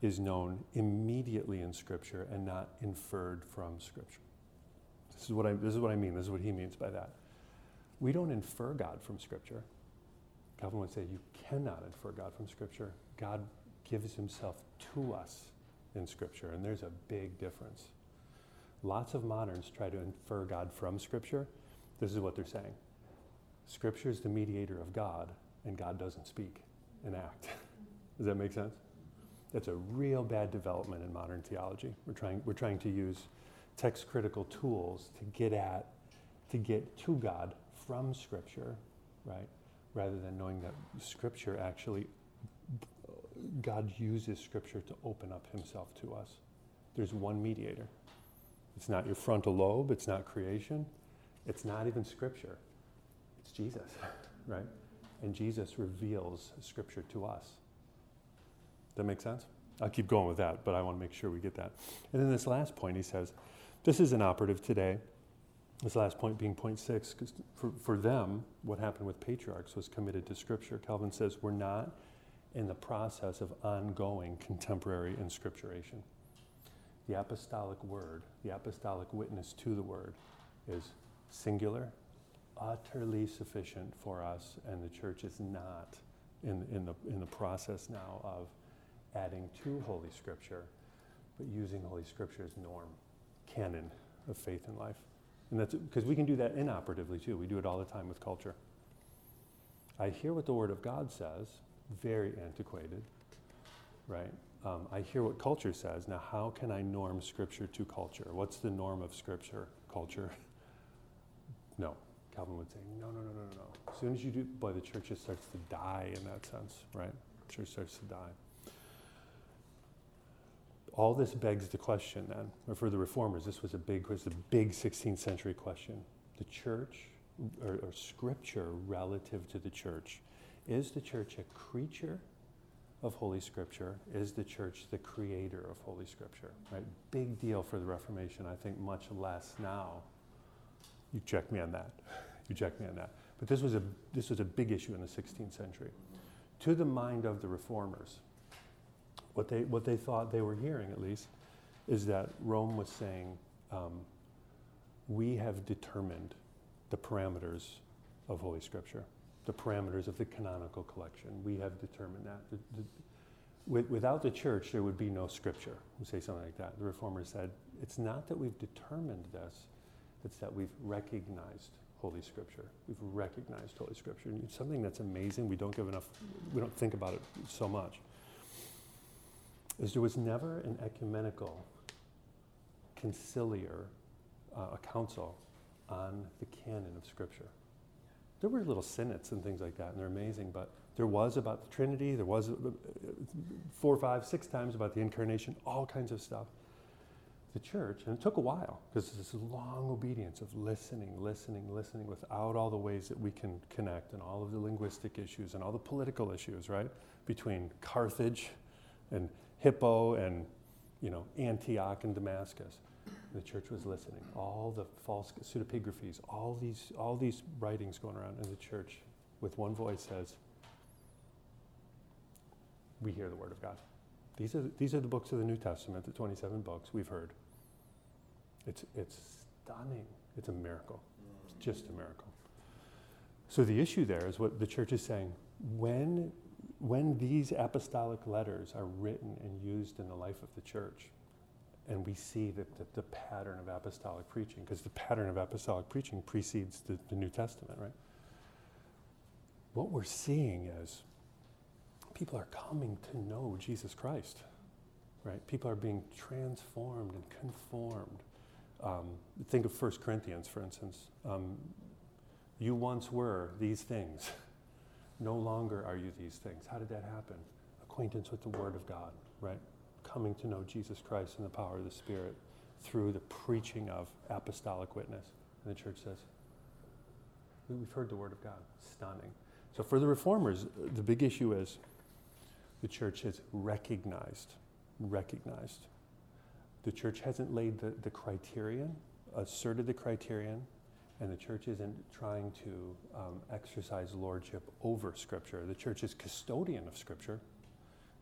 is known immediately in Scripture and not inferred from Scripture. This is what I, this is what I mean. This is what he means by that. We don't infer God from Scripture. Calvin would say you cannot infer God from Scripture. God gives himself to us in Scripture, and there's a big difference. Lots of moderns try to infer God from Scripture. This is what they're saying Scripture is the mediator of God, and God doesn't speak and act. Does that make sense? That's a real bad development in modern theology. We're trying, we're trying to use text critical tools to get at, to get to God from Scripture, right? Rather than knowing that Scripture actually God uses Scripture to open up Himself to us. There's one mediator. It's not your frontal lobe, it's not creation, it's not even Scripture. It's Jesus, right? And Jesus reveals Scripture to us. That make sense? I'll keep going with that, but I want to make sure we get that. And then this last point, he says, this is an operative today. This last point being point six, because for, for them, what happened with patriarchs was committed to Scripture. Calvin says, we're not in the process of ongoing contemporary inscripturation. The apostolic word, the apostolic witness to the word, is singular, utterly sufficient for us, and the church is not in, in, the, in the process now of adding to Holy Scripture, but using Holy Scripture as norm, canon of faith and life. And that's because we can do that inoperatively too. We do it all the time with culture. I hear what the Word of God says, very antiquated, right? Um, I hear what culture says. Now, how can I norm Scripture to culture? What's the norm of Scripture? Culture? No. Calvin would say, no, no, no, no, no. As soon as you do, boy, the church just starts to die in that sense, right? Church starts to die. All this begs the question then, or for the reformers, this was a big, was a big 16th century question. The church, or, or scripture relative to the church, is the church a creature of Holy Scripture? Is the church the creator of Holy Scripture? Right? Big deal for the Reformation. I think much less now. You check me on that. You check me on that. But this was a this was a big issue in the 16th century. To the mind of the reformers, what they what they thought they were hearing at least is that Rome was saying, um, we have determined the parameters of Holy Scripture the parameters of the canonical collection. We have determined that. The, the, with, without the church, there would be no scripture. We say something like that. The reformers said, it's not that we've determined this, it's that we've recognized Holy Scripture. We've recognized Holy Scripture. And it's something that's amazing. We don't give enough, we don't think about it so much. Is there was never an ecumenical conciliar, uh, a council on the canon of Scripture there were little synods and things like that, and they're amazing. But there was about the Trinity, there was uh, four, five, six times about the incarnation, all kinds of stuff. The church, and it took a while because this long obedience of listening, listening, listening without all the ways that we can connect and all of the linguistic issues and all the political issues, right? Between Carthage and Hippo and, you know, Antioch and Damascus. The church was listening. All the false pseudepigraphies, all these, all these writings going around in the church with one voice says, We hear the word of God. These are, these are the books of the New Testament, the 27 books we've heard. It's, it's stunning. It's a miracle. It's just a miracle. So the issue there is what the church is saying. When, when these apostolic letters are written and used in the life of the church, and we see that the, pattern of apostolic preaching, because the pattern of apostolic preaching precedes the, the New Testament, right? What we're seeing is people are coming to know Jesus Christ, right? People are being transformed and conformed. Um, think of 1 Corinthians, for instance. Um, you once were these things. No longer are you these things. How did that happen? Acquaintance with the Word of God, right? coming to know Jesus Christ in the power of the Spirit through the preaching of apostolic witness. And the church says, We've heard the word of God. Stunning. So for the reformers, the big issue is the church has recognized, recognized The church hasn't laid the, the criterion, asserted the criterion, and the church isn't trying to um, exercise lordship over Scripture. The church is custodian of Scripture,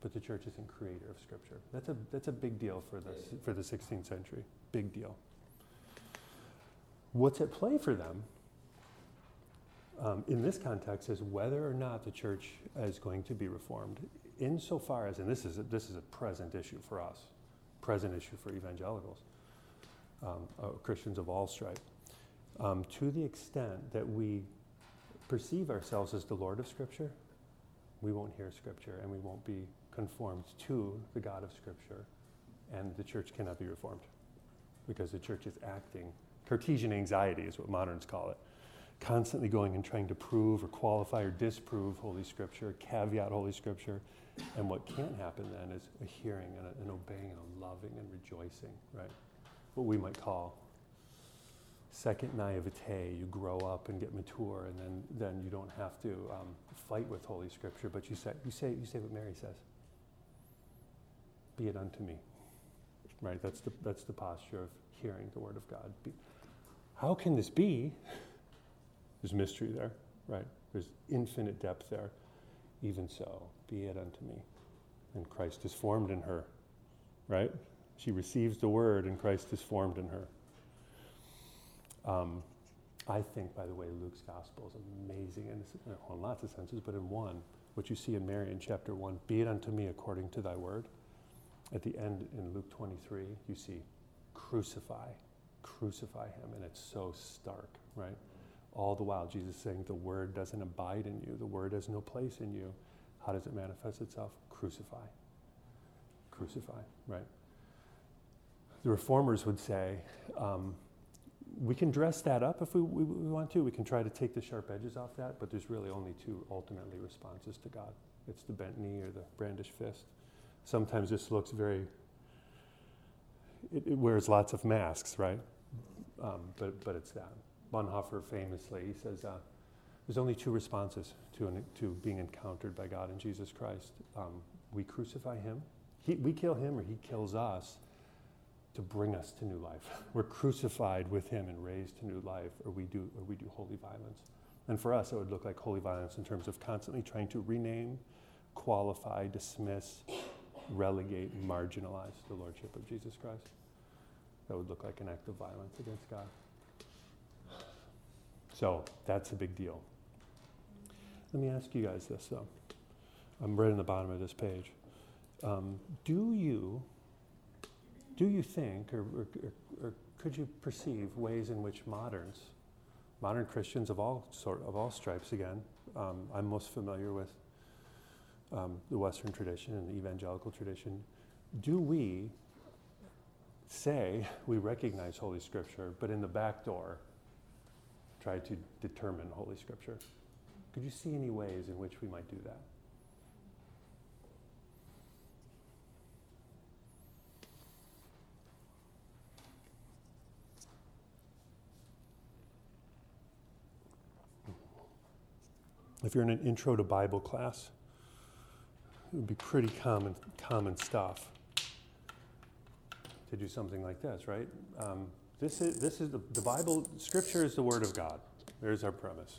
but the church isn't creator of Scripture. That's a, that's a big deal for the, for the 16th century. Big deal. What's at play for them um, in this context is whether or not the church is going to be reformed, insofar as, and this is a, this is a present issue for us, present issue for evangelicals, um, uh, Christians of all stripe um, to the extent that we perceive ourselves as the Lord of Scripture, we won't hear Scripture and we won't be conformed to the God of Scripture, and the church cannot be reformed because the church is acting. Cartesian anxiety is what moderns call it. Constantly going and trying to prove or qualify or disprove Holy Scripture, caveat Holy Scripture. And what can't happen then is a hearing and a, an obeying and a loving and rejoicing, right? What we might call second naivete, you grow up and get mature, and then, then you don't have to um, fight with Holy Scripture, but you say, you, say, you say what Mary says Be it unto me. Right? That's the, that's the posture of hearing the Word of God. Be, how can this be? There's mystery there, right? There's infinite depth there. Even so, be it unto me. And Christ is formed in her, right? She receives the Word, and Christ is formed in her. Um, I think, by the way, Luke's gospel is amazing in, in lots of senses, but in one, what you see in Mary in chapter 1, be it unto me according to thy word. At the end in Luke 23, you see crucify, crucify him, and it's so stark, right? All the while, Jesus is saying the word doesn't abide in you, the word has no place in you. How does it manifest itself? Crucify. Crucify, right? The reformers would say, um, we can dress that up if we, we, we, want to. We can try to take the sharp edges off that, but there's really only two ultimately responses to God it's the bent knee or the brandished fist. Sometimes this looks very, it, it wears lots of masks, right? Um, but, but it's that. Bonhoeffer famously, he says, uh, there's only two responses to, an, to being encountered by God in Jesus Christ. Um, we crucify him, he, we kill him, or he kills us to bring us to new life. We're crucified with him and raised to new life, or we do, or we do holy violence. And for us, it would look like holy violence in terms of constantly trying to rename, qualify, dismiss, relegate, marginalize the Lordship of Jesus Christ. That would look like an act of violence against God. So that's a big deal. Let me ask you guys this, though. I'm right in the bottom of this page. Um, do you do you think, or, or, or, could you perceive ways in which moderns, modern Christians of all sort of all stripes, again, um, I'm most familiar with um, the Western tradition and the evangelical tradition. Do we say we recognize Holy Scripture, but in the back door try to determine Holy Scripture? Could you see any ways in which we might do that? if you're in an intro to Bible class, it would be pretty common, common stuff to do something like this, right? Um, this is, this is the, the Bible, Scripture is the Word of God. There's our premise.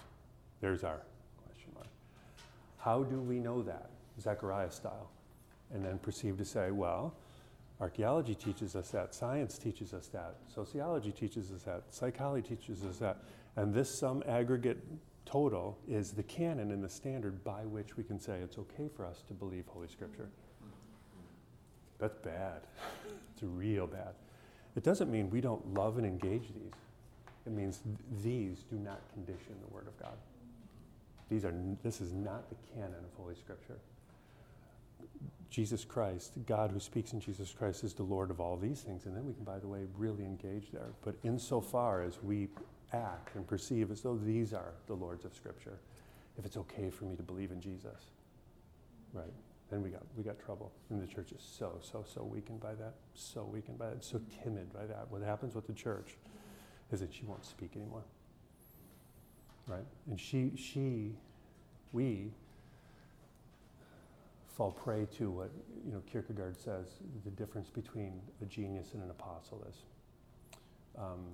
There's our question mark. How do we know that? Zechariah style. And then proceed to say, well, archaeology teaches us that, science teaches us that, sociology teaches us that, psychology teaches us that, and this some aggregate total is the canon and the standard by which we can say it's okay for us to believe Holy Scripture. That's bad. it's real bad. It doesn't mean we don't love and engage these. It means th- these do not condition the Word of God. These are, this is not the canon of Holy Scripture. Jesus Christ, God who speaks in Jesus Christ, is the Lord of all these things. And then we can, by the way, really engage there. But insofar as we act and perceive as though these are the Lords of Scripture, if it's okay for me to believe in Jesus, right? Then we got we got trouble, and the church is so so so weakened by that, so weakened by that, so timid by that. What happens with the church is that she won't speak anymore, right? And she she we fall prey to what you know Kierkegaard says the difference between a genius and an apostle is. Um,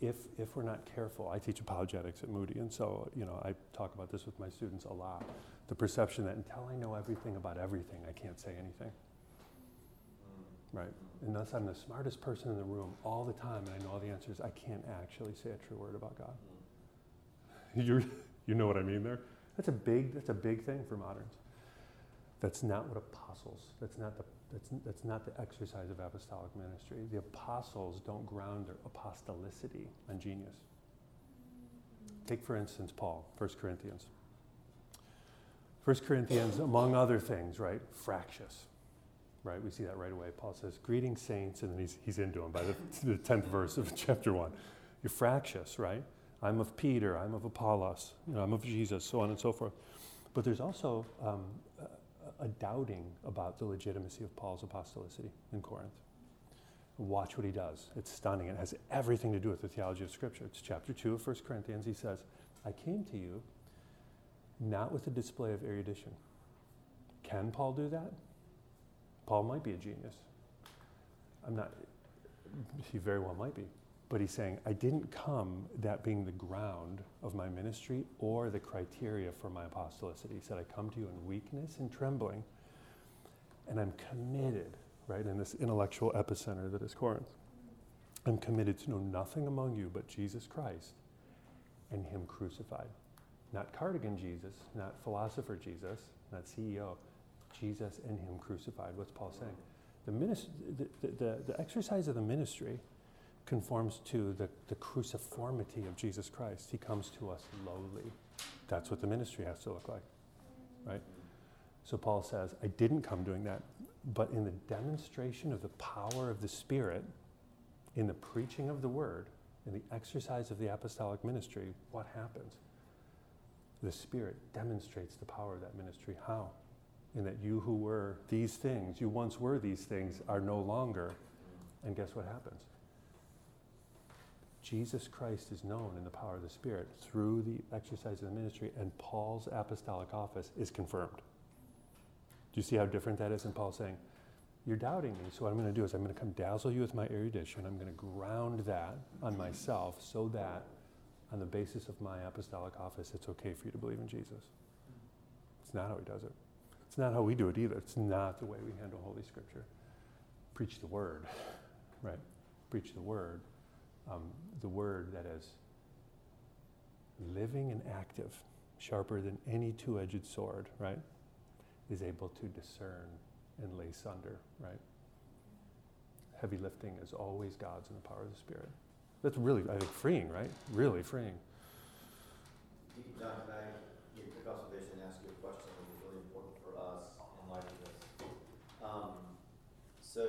if, if we're not careful, I teach apologetics at Moody, and so you know I talk about this with my students a lot. The perception that until I know everything about everything, I can't say anything. Right? Unless I'm the smartest person in the room all the time and I know all the answers, I can't actually say a true word about God. you you know what I mean there? That's a big that's a big thing for moderns. That's not what apostles. That's not the that's, that's not the exercise of apostolic ministry. The apostles don't ground their apostolicity on genius. Take, for instance, Paul, 1 Corinthians. 1 Corinthians, among other things, right? Fractious, right? We see that right away. Paul says, Greeting saints, and then he's, he's into them by the, the 10th verse of chapter 1. You're fractious, right? I'm of Peter, I'm of Apollos, you know, I'm of Jesus, so on and so forth. But there's also um, a doubting about the legitimacy of Paul's apostolicity in Corinth. Watch what he does. It's stunning. It has everything to do with the theology of Scripture. It's chapter 2 of 1 Corinthians. He says, I came to you not with a display of erudition. Can Paul do that? Paul might be a genius. I'm not, he very well might be. But he's saying, I didn't come that being the ground of my ministry or the criteria for my apostolicity. He said, I come to you in weakness and trembling, and I'm committed, right, in this intellectual epicenter that is Corinth. I'm committed to know nothing among you but Jesus Christ and Him crucified. Not cardigan Jesus, not philosopher Jesus, not CEO, Jesus and Him crucified. What's Paul saying? The, ministry, the, the, the exercise of the ministry conforms to the, the cruciformity of Jesus Christ. He comes to us lowly. That's what the ministry has to look like, right? So Paul says, I didn't come doing that, but in the demonstration of the power of the Spirit, in the preaching of the word, in the exercise of the apostolic ministry, what happens? The Spirit demonstrates the power of that ministry. How? In that you who were these things, you once were these things, are no longer. And guess what happens? Jesus Christ is known in the power of the Spirit through the exercise of the ministry, and Paul's apostolic office is confirmed. Do you see how different that is? And Paul saying, You're doubting me, so what I'm going to do is I'm going to come dazzle you with my erudition. I'm going to ground that on myself so that on the basis of my apostolic office, it's okay for you to believe in Jesus. It's not how he does it. It's not how we do it either. It's not the way we handle Holy Scripture. Preach the word, right? Preach the word um, the word that is living and active, sharper than any two edged sword, right? Is able to discern and lay sunder, right? Heavy lifting is always God's in the power of the Spirit. That's really, I think, freeing, right? Really freeing. John, can I give a quick observation and ask you a question that is really important for us in light of this? Um, so,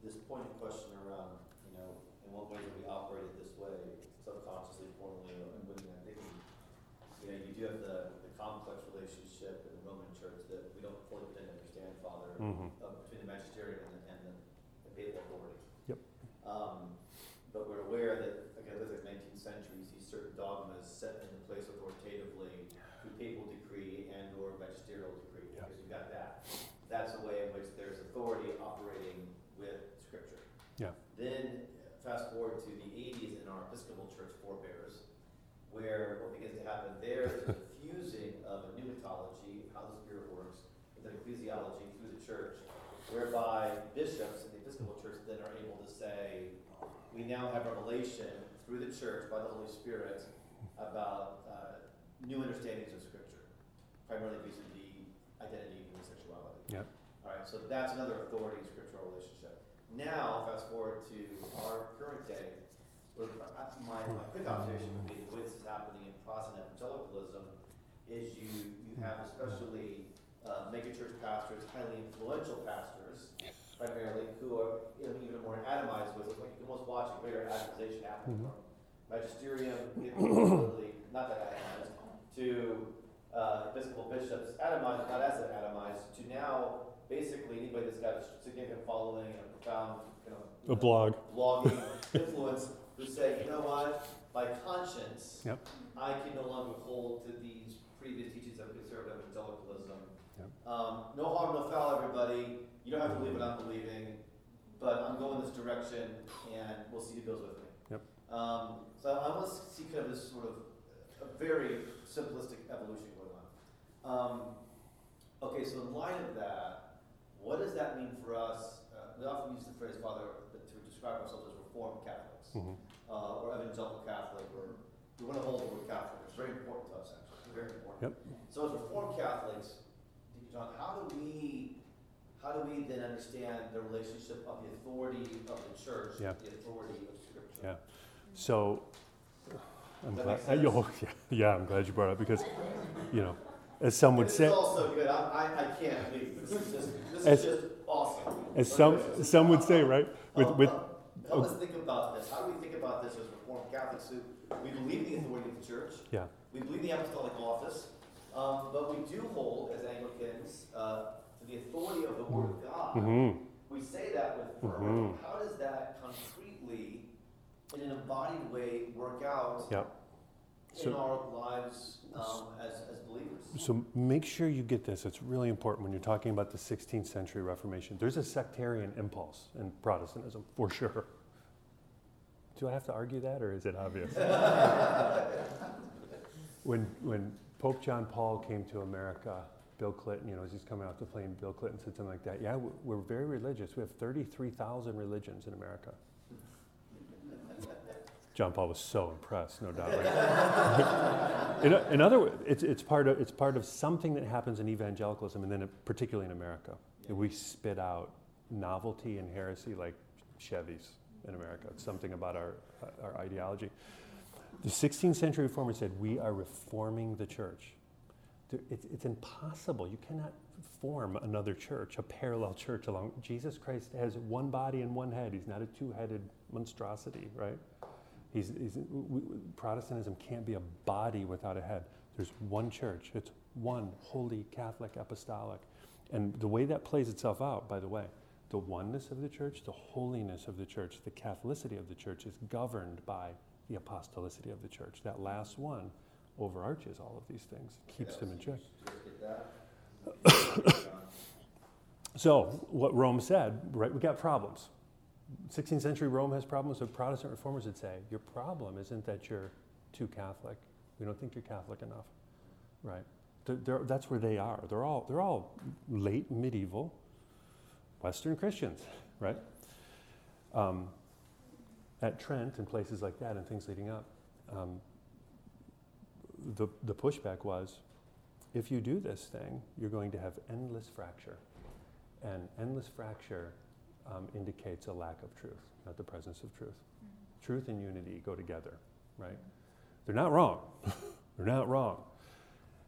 this point of question around what ways we operated this way, subconsciously, formally, and within that thinking, you know, you do have the, the complex relationship in the Roman church that we don't fully pretend to understand, Father, Mhm. uh, between the magisterium and the, and the, the papal authority. Yep. Um, but we're aware that, again, this is like nineteenth century, you see certain dogmas set into place authoritatively through papal decree and or magisterial decree, Yeah. because you've got that. That's a way in which there's authority operating with scripture. Yeah. Then fast forward to the 80s in our Episcopal Church forebears, where what begins to there is a fusing of a pneumatology, how the Spirit works, with an ecclesiology through the church, whereby bishops in the Episcopal Church then are able to say, we now have revelation through the church by the Holy Spirit about uh, new understandings of Scripture, primarily vis-a-vis identity and sexuality. Yep. All right, so that's another authority scriptural relationship. Now, fast forward to our current day, where my, my quick observation would be the way this is happening in Protestant evangelicalism is you, you have especially uh, megachurch pastors, highly influential pastors, primarily, who are you know, even more atomized with, like you can almost watch a greater atomization happen Mhm. from magisterium, not that atomized, to uh, Episcopal bishops, atomized, not as atomized, to now basically anybody that's got a significant following and a profound, you know. A blog. Blogging influence who say, you know what, by conscience, Yep. I can no longer hold to these previous teachings of conservative evangelicalism Um, no harm, no foul, everybody. You don't have to believe what I'm believing, but I'm going this direction, and we'll see who goes with me. Yep. Um, so I want to see kind of this sort of a very simplistic evolution going on. Um, okay, so in light of that, what does that mean for us? Uh, we often use the phrase, Father, to describe ourselves as Reformed Catholics Mhm. Uh, or evangelical Catholic, or we want to hold the word Catholic. It's very important to us, actually. Very important. Yep. So as Reformed Catholics, John, how do we, how do we then understand the relationship of the authority of the church, Yeah. the authority of Scripture? Yeah. So, I'm glad, uh, yeah, yeah, I'm glad you brought it up because, you know, as some would say, is also good. I, I, I can't leave. This is just, this As- is just awesome. as some, some would say, right? With, with, help- us think about this. How do we think about this as Reformed Catholics who, we believe in the authority of the church? yeah, We believe in the apostolic office, um, but we do hold, as Anglicans, uh, to the authority of the Word of God. hmm We say that with fervor. Mhm. How does that concretely, in an embodied way, work out Yep. In So- our lives um, as, as believers? So make sure you get this. It's really important when you're talking about the 16th century Reformation. There's a sectarian impulse in Protestantism, for sure. Do I have to argue that, or is it obvious? when, when Pope John Paul came to America, Bill Clinton, you know, as he's coming off the plane, Bill Clinton said something like that. Yeah, we're very religious. We have 33,000 religions in America. John Paul was so impressed, no doubt. Right? in, in other words, it's, it's, part of, it's part of something that happens in evangelicalism, and then it- particularly in America. We spit out novelty and heresy like Chevys in America. It's something about our, our ideology. The 16th century reformers said, We are reforming the church. It's, it's impossible. You cannot form another church, a parallel church along. Jesus Christ has one body and one head. He's not a two headed monstrosity, right? He's, he's, w- w- Protestantism can't be a body without a head. There's one church. It's one holy Catholic apostolic. And the way that plays itself out, by the way, the oneness of the church, the holiness of the church, the Catholicity of the church is governed by the apostolicity of the church. That last one overarches all of these things, keeps them in check. So, what Rome said, right, we got problems. 16th century Rome has problems, so Protestant reformers would say, your problem isn't that you're too Catholic. We don't think you're Catholic enough, right? They're, they're, that's where they are. They're all, they're all late medieval Western Christians, right? Um, at Trent and places like that and things leading up, um, the, the pushback was, if you do this thing, you're going to have endless fracture. And endless fracture um, indicates a lack of truth, not the presence of truth. Truth and unity go together, right? They're not wrong. They're not wrong.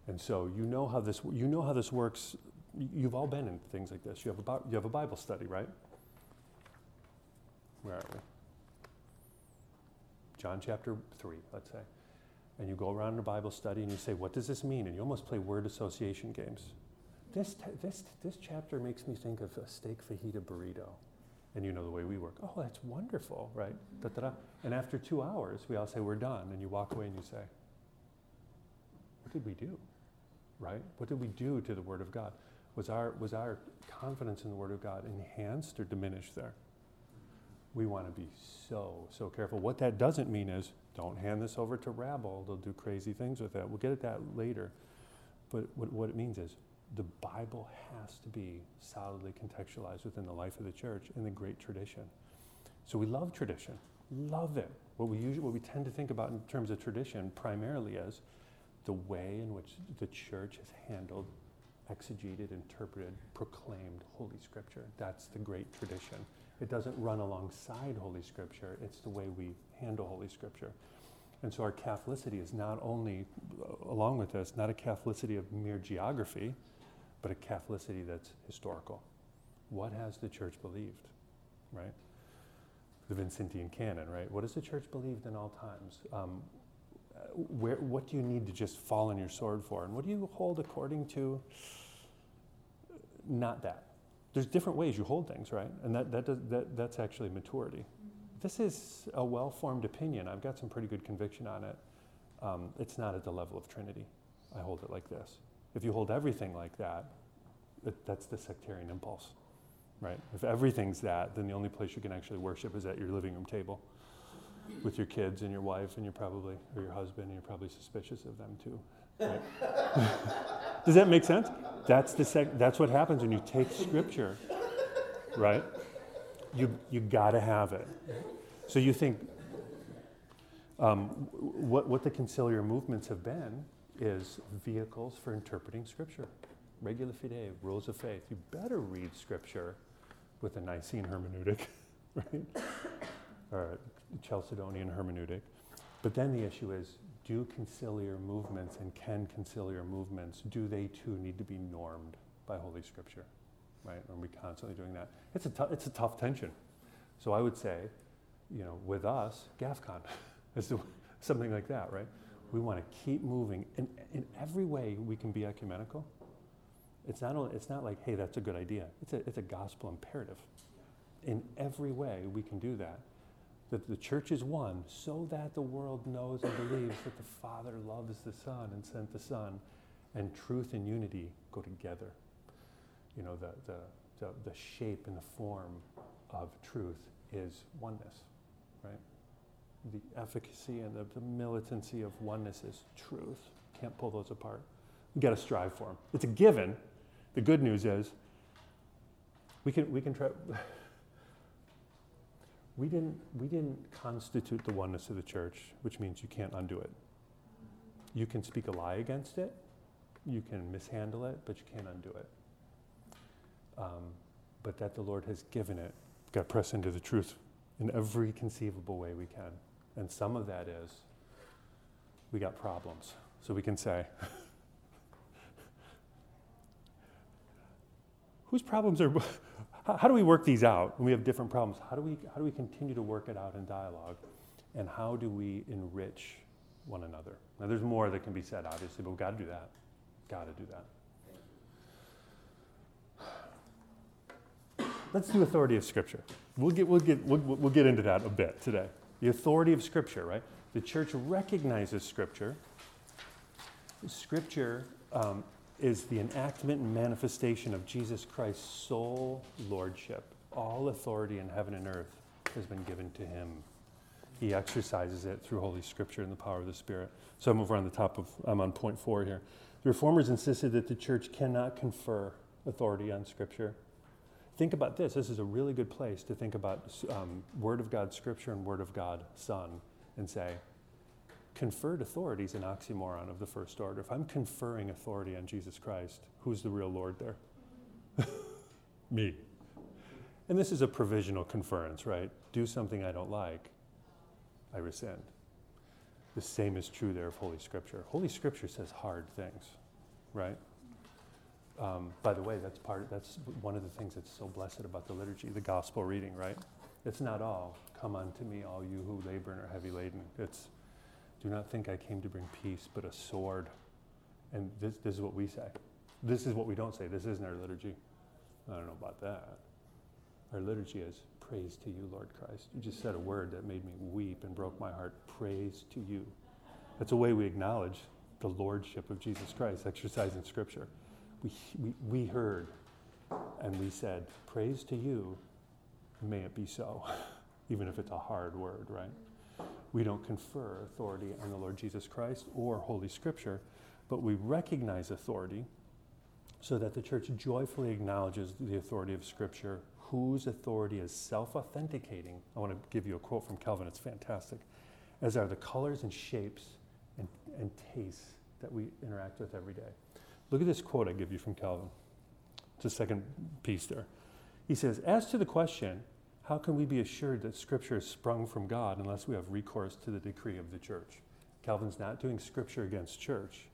And so you know how this you know how this works. You've all been in things like this. You have a you have a Bible study, right? Where are we? John chapter three, let's say. And you go around in a Bible study and you say, "What does this mean?" And you almost play word association games. This, this, this chapter makes me think of a steak fajita burrito. And you know the way we work. Oh, that's wonderful, right? And after two hours, we all say, we're done. And you walk away and you say, what did we do? Right? What did we do to the Word of God? Was our, was our confidence in the Word of God enhanced or diminished there? We want to be so, so careful. What that doesn't mean is don't hand this over to rabble. They'll do crazy things with that. We'll get at that later. But what, what it means is the Bible has to be solidly contextualized within the life of the church in the great tradition. So we love tradition, love it. What we usually, what we tend to think about in terms of tradition primarily is the way in which the church has handled, exegeted, interpreted, proclaimed Holy Scripture. That's the great tradition. It doesn't run alongside Holy Scripture, it's the way we handle Holy Scripture. And so our Catholicity is not only, uh, along with this, not a Catholicity of mere geography, but a Catholicity that's historical. What has the church believed, right? The Vincentian canon, right? What has the church believed in all times? Um, uh, where, what do you need to just fall on your sword for? And what do you hold according to not that? There's different ways you hold things, right? And that, that, does, that, that's actually maturity. This is a well formed opinion. I've got some pretty good conviction on it. Um, it's not at the level of Trinity. I hold it like this. If you hold everything like that, that's the sectarian impulse, right? If everything's that, then the only place you can actually worship is at your living room table with your kids and your wife, and you're probably, or your husband, and you're probably suspicious of them too. Right? Does that make sense? That's, the sec- that's what happens when you take scripture, right? You, you got to have it. So you think um, what, what the conciliar movements have been is vehicles for interpreting Scripture. Regula fidei, rules of faith. You better read Scripture with a Nicene hermeneutic, right? or Chalcedonian hermeneutic. But then the issue is do conciliar movements and can conciliar movements, do they too need to be normed by Holy Scripture? Right? Are we constantly doing that? It's a, t- it's a tough tension. So I would say, you know, with us, GAFCON is something like that, right? We want to keep moving. In, in every way we can be ecumenical. It's not, only, it's not like, hey, that's a good idea. It's a, it's a gospel imperative. In every way we can do that. That the church is one so that the world knows and believes that the Father loves the Son and sent the Son, and truth and unity go together. You know, the, the, the, the shape and the form of truth is oneness, right? The efficacy and the, the militancy of oneness is truth. Can't pull those apart. We got to strive for them. It's a given. The good news is we can, we can try. we didn't, we didn't constitute the oneness of the church, which means you can't undo it. You can speak a lie against it, you can mishandle it, but you can't undo it. Um, but that the Lord has given it, got to press into the truth in every conceivable way we can. And some of that is we got problems. So we can say, whose problems are how, do we work these out when we have different problems? How do we, how do we continue to work it out in dialogue? And how do we enrich one another? Now, there's more that can be said, obviously, but we've got to do that. Got to do that. Let's do authority of Scripture. We'll get, we'll, get, we'll, we'll get into that a bit today. The authority of Scripture, right? The church recognizes Scripture. Scripture um, is the enactment and manifestation of Jesus Christ's sole lordship. All authority in heaven and earth has been given to him. He exercises it through Holy Scripture and the power of the Spirit. So I'm over on the top of, I'm on point four here. The reformers insisted that the church cannot confer authority on Scripture. Think about this. This is a really good place to think about um, Word of God Scripture and Word of God Son and say, conferred authority is an oxymoron of the first order. If I'm conferring authority on Jesus Christ, who's the real Lord there? Me. And this is a provisional conference, right? Do something I don't like, I rescind. The same is true there of Holy Scripture. Holy Scripture says hard things, right? Um, by the way, that's part. That's one of the things that's so blessed about the liturgy, the gospel reading, right? It's not all "Come unto me, all you who labor and are heavy laden." It's do not think I came to bring peace, but a sword. And this, this is what we say. This is what we don't say. This isn't our liturgy. I don't know about that. Our liturgy is praise to you, Lord Christ. You just said a word that made me weep and broke my heart. Praise to you. That's a way we acknowledge the lordship of Jesus Christ, exercising Scripture. We, we, we heard and we said, Praise to you, may it be so, even if it's a hard word, right? We don't confer authority on the Lord Jesus Christ or Holy Scripture, but we recognize authority so that the church joyfully acknowledges the authority of Scripture, whose authority is self authenticating. I want to give you a quote from Calvin, it's fantastic. As are the colors and shapes and, and tastes that we interact with every day. Look at this quote I give you from Calvin. It's the second piece there. He says, As to the question, how can we be assured that Scripture is sprung from God unless we have recourse to the decree of the church? Calvin's not doing Scripture against church,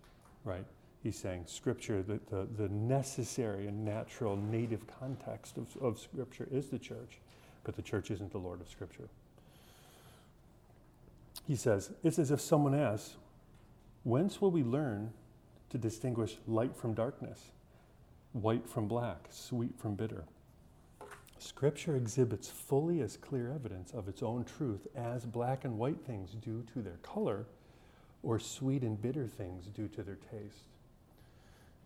right? He's saying Scripture, the, the, the necessary and natural native context of, of Scripture is the church, but the church isn't the Lord of Scripture. He says, It's as if someone asks, Whence will we learn to distinguish light from darkness, white from black, sweet from bitter? Scripture exhibits fully as clear evidence of its own truth as black and white things do to their color, or sweet and bitter things do to their taste.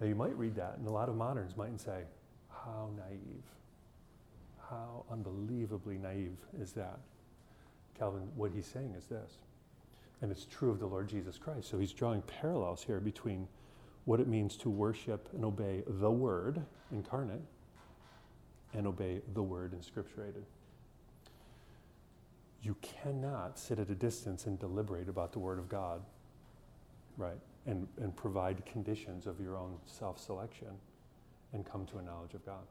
Now, you might read that, and a lot of moderns might say, How naive. How unbelievably naive is that? Calvin, what he's saying is this, and it's true of the Lord Jesus Christ. So he's drawing parallels here between what it means to worship and obey the Word incarnate and obey the Word inscripturated. You cannot sit at a distance and deliberate about the Word of God, right? And, and provide conditions of your own self selection and come to a knowledge of God.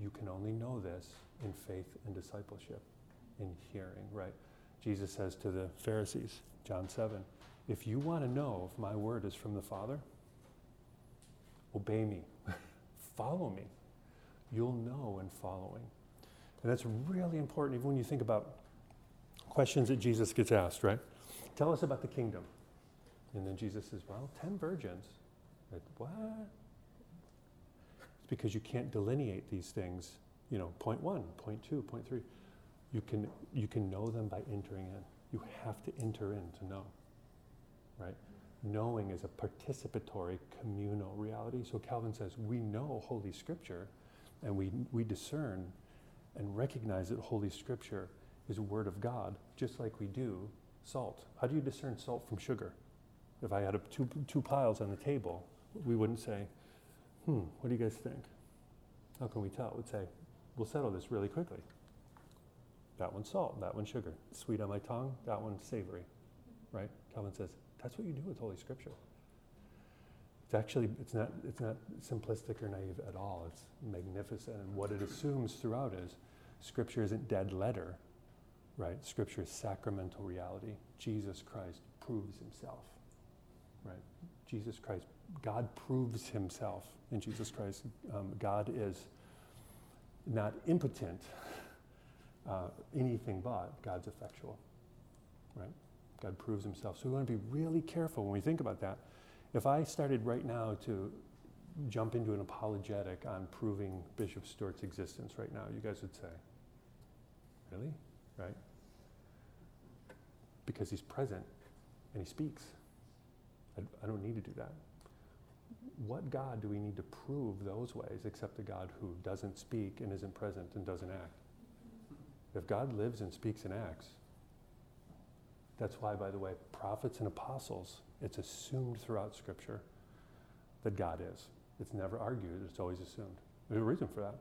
You can only know this in faith and discipleship, in hearing, right? Jesus says to the Pharisees, John 7, if you want to know if my word is from the Father, obey me, follow me. You'll know in following. And that's really important, even when you think about questions that Jesus gets asked, right? Tell us about the kingdom. And then Jesus says, Well, 10 virgins. Like, what? It's because you can't delineate these things, you know, point one, point two, point three. You can, you can know them by entering in. You have to enter in to know, right? Knowing is a participatory communal reality. So Calvin says we know Holy Scripture and we, we discern and recognize that Holy Scripture is a Word of God, just like we do salt. How do you discern salt from sugar? If I had a, two, two piles on the table, we wouldn't say, hmm, what do you guys think? How can we tell? We'd say, we'll settle this really quickly. That one's salt, that one's sugar. Sweet on my tongue, that one's savory, right? Calvin says, that's what you do with Holy Scripture. It's actually, it's not, it's not simplistic or naive at all. It's magnificent. And what it assumes throughout is Scripture isn't dead letter, right? Scripture is sacramental reality. Jesus Christ proves himself, right? Jesus Christ, God proves himself in Jesus Christ. Um, God is not impotent, uh, anything but God's effectual, right? God proves himself. So we want to be really careful when we think about that. If I started right now to jump into an apologetic on proving Bishop Stewart's existence right now, you guys would say, Really? Right? Because he's present and he speaks. I, I don't need to do that. What God do we need to prove those ways except the God who doesn't speak and isn't present and doesn't act? If God lives and speaks and acts, that's why, by the way, prophets and apostles, it's assumed throughout Scripture that God is. It's never argued, it's always assumed. There's a reason for that.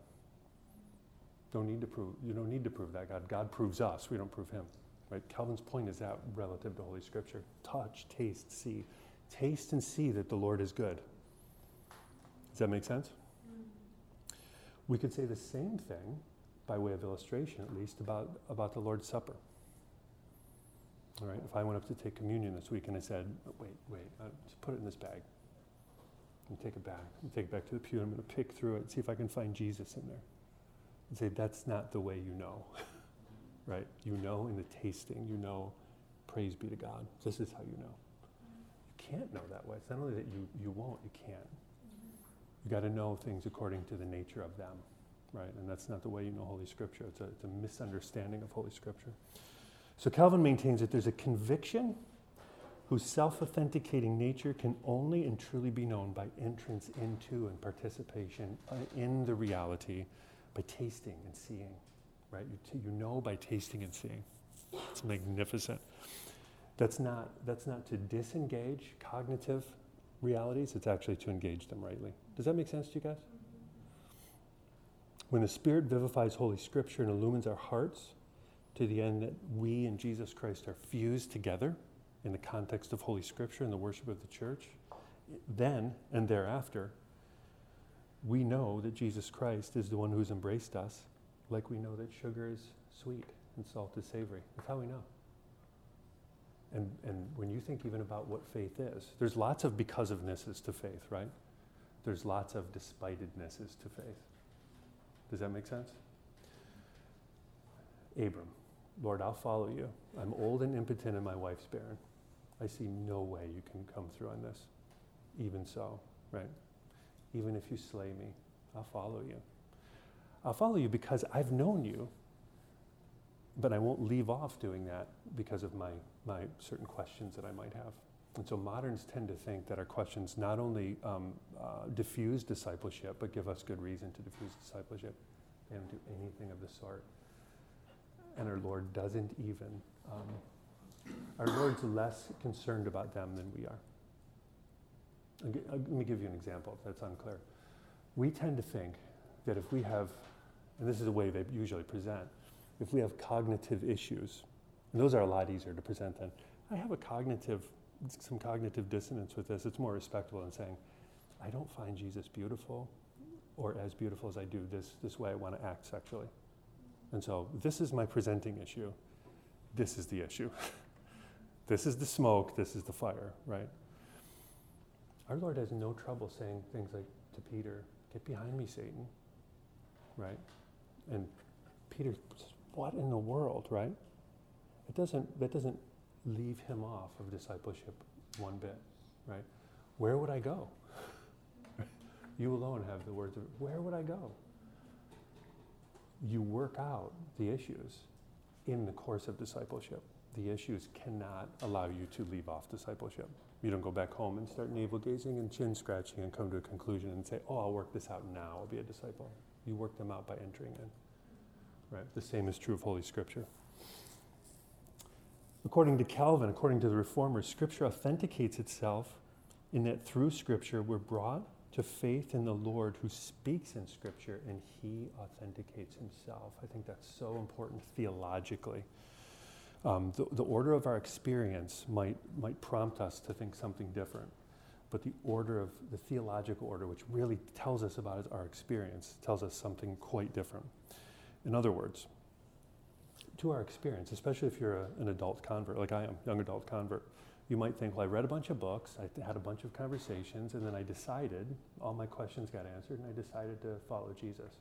Don't need to prove, you don't need to prove that God. God proves us, we don't prove him. Right? Calvin's point is that relative to Holy Scripture. Touch, taste, see. Taste and see that the Lord is good. Does that make sense? We could say the same thing, by way of illustration at least, about, about the Lord's Supper. All right, if I went up to take communion this week and I said, wait, wait, uh, just put it in this bag. And take it back. And take it back to the pew. I'm going to pick through it, and see if I can find Jesus in there. And say, that's not the way you know. right? You know in the tasting, you know, praise be to God. This is how you know. You can't know that way. It's not only that you, you won't, you can't. You got to know things according to the nature of them, right? And that's not the way you know Holy Scripture. It's a, it's a misunderstanding of Holy Scripture. So Calvin maintains that there's a conviction whose self authenticating nature can only and truly be known by entrance into and participation in the reality by tasting and seeing, right? You, t- you know by tasting and seeing. It's magnificent. That's not, that's not to disengage cognitive realities, it's actually to engage them rightly. Does that make sense to you guys? When the Spirit vivifies Holy Scripture and illumines our hearts to the end that we and Jesus Christ are fused together in the context of Holy Scripture and the worship of the church, then and thereafter, we know that Jesus Christ is the one who's embraced us, like we know that sugar is sweet and salt is savory. That's how we know. And, and when you think even about what faith is, there's lots of because ofnesses to faith, right? There's lots of despitednesses to faith. Does that make sense? Abram, Lord, I'll follow you. I'm old and impotent, and my wife's barren. I see no way you can come through on this. Even so, right? Even if you slay me, I'll follow you. I'll follow you because I've known you, but I won't leave off doing that because of my, my certain questions that I might have. And so moderns tend to think that our questions not only um, uh, diffuse discipleship, but give us good reason to diffuse discipleship. They don't do anything of the sort. And our Lord doesn't even. Um, our Lord's less concerned about them than we are. Let me give you an example if that's unclear. We tend to think that if we have, and this is the way they usually present, if we have cognitive issues, and those are a lot easier to present than, I have a cognitive, some cognitive dissonance with this, it's more respectable than saying, I don't find Jesus beautiful or as beautiful as I do this, this way I want to act sexually. And so this is my presenting issue. This is the issue. this is the smoke, this is the fire, right? Our Lord has no trouble saying things like to Peter, Get behind me, Satan, right? And Peter, what in the world, right? It doesn't, that doesn't leave him off of discipleship one bit, right? Where would I go? you alone have the words of where would I go? You work out the issues in the course of discipleship. The issues cannot allow you to leave off discipleship. You don't go back home and start navel gazing and chin scratching and come to a conclusion and say, oh, I'll work this out now, I'll be a disciple. You work them out by entering in. Right? The same is true of Holy Scripture. According to Calvin, according to the Reformers, Scripture authenticates itself in that through Scripture we're brought to faith in the Lord who speaks in Scripture and he authenticates himself. I think that's so important theologically. Um, the, the order of our experience might, might prompt us to think something different, but the order of the theological order, which really tells us about our experience, tells us something quite different. In other words, to our experience, especially if you're a, an adult convert, like I am, young adult convert, you might think, well, I read a bunch of books, I had a bunch of conversations, and then I decided, all my questions got answered, and I decided to follow Jesus.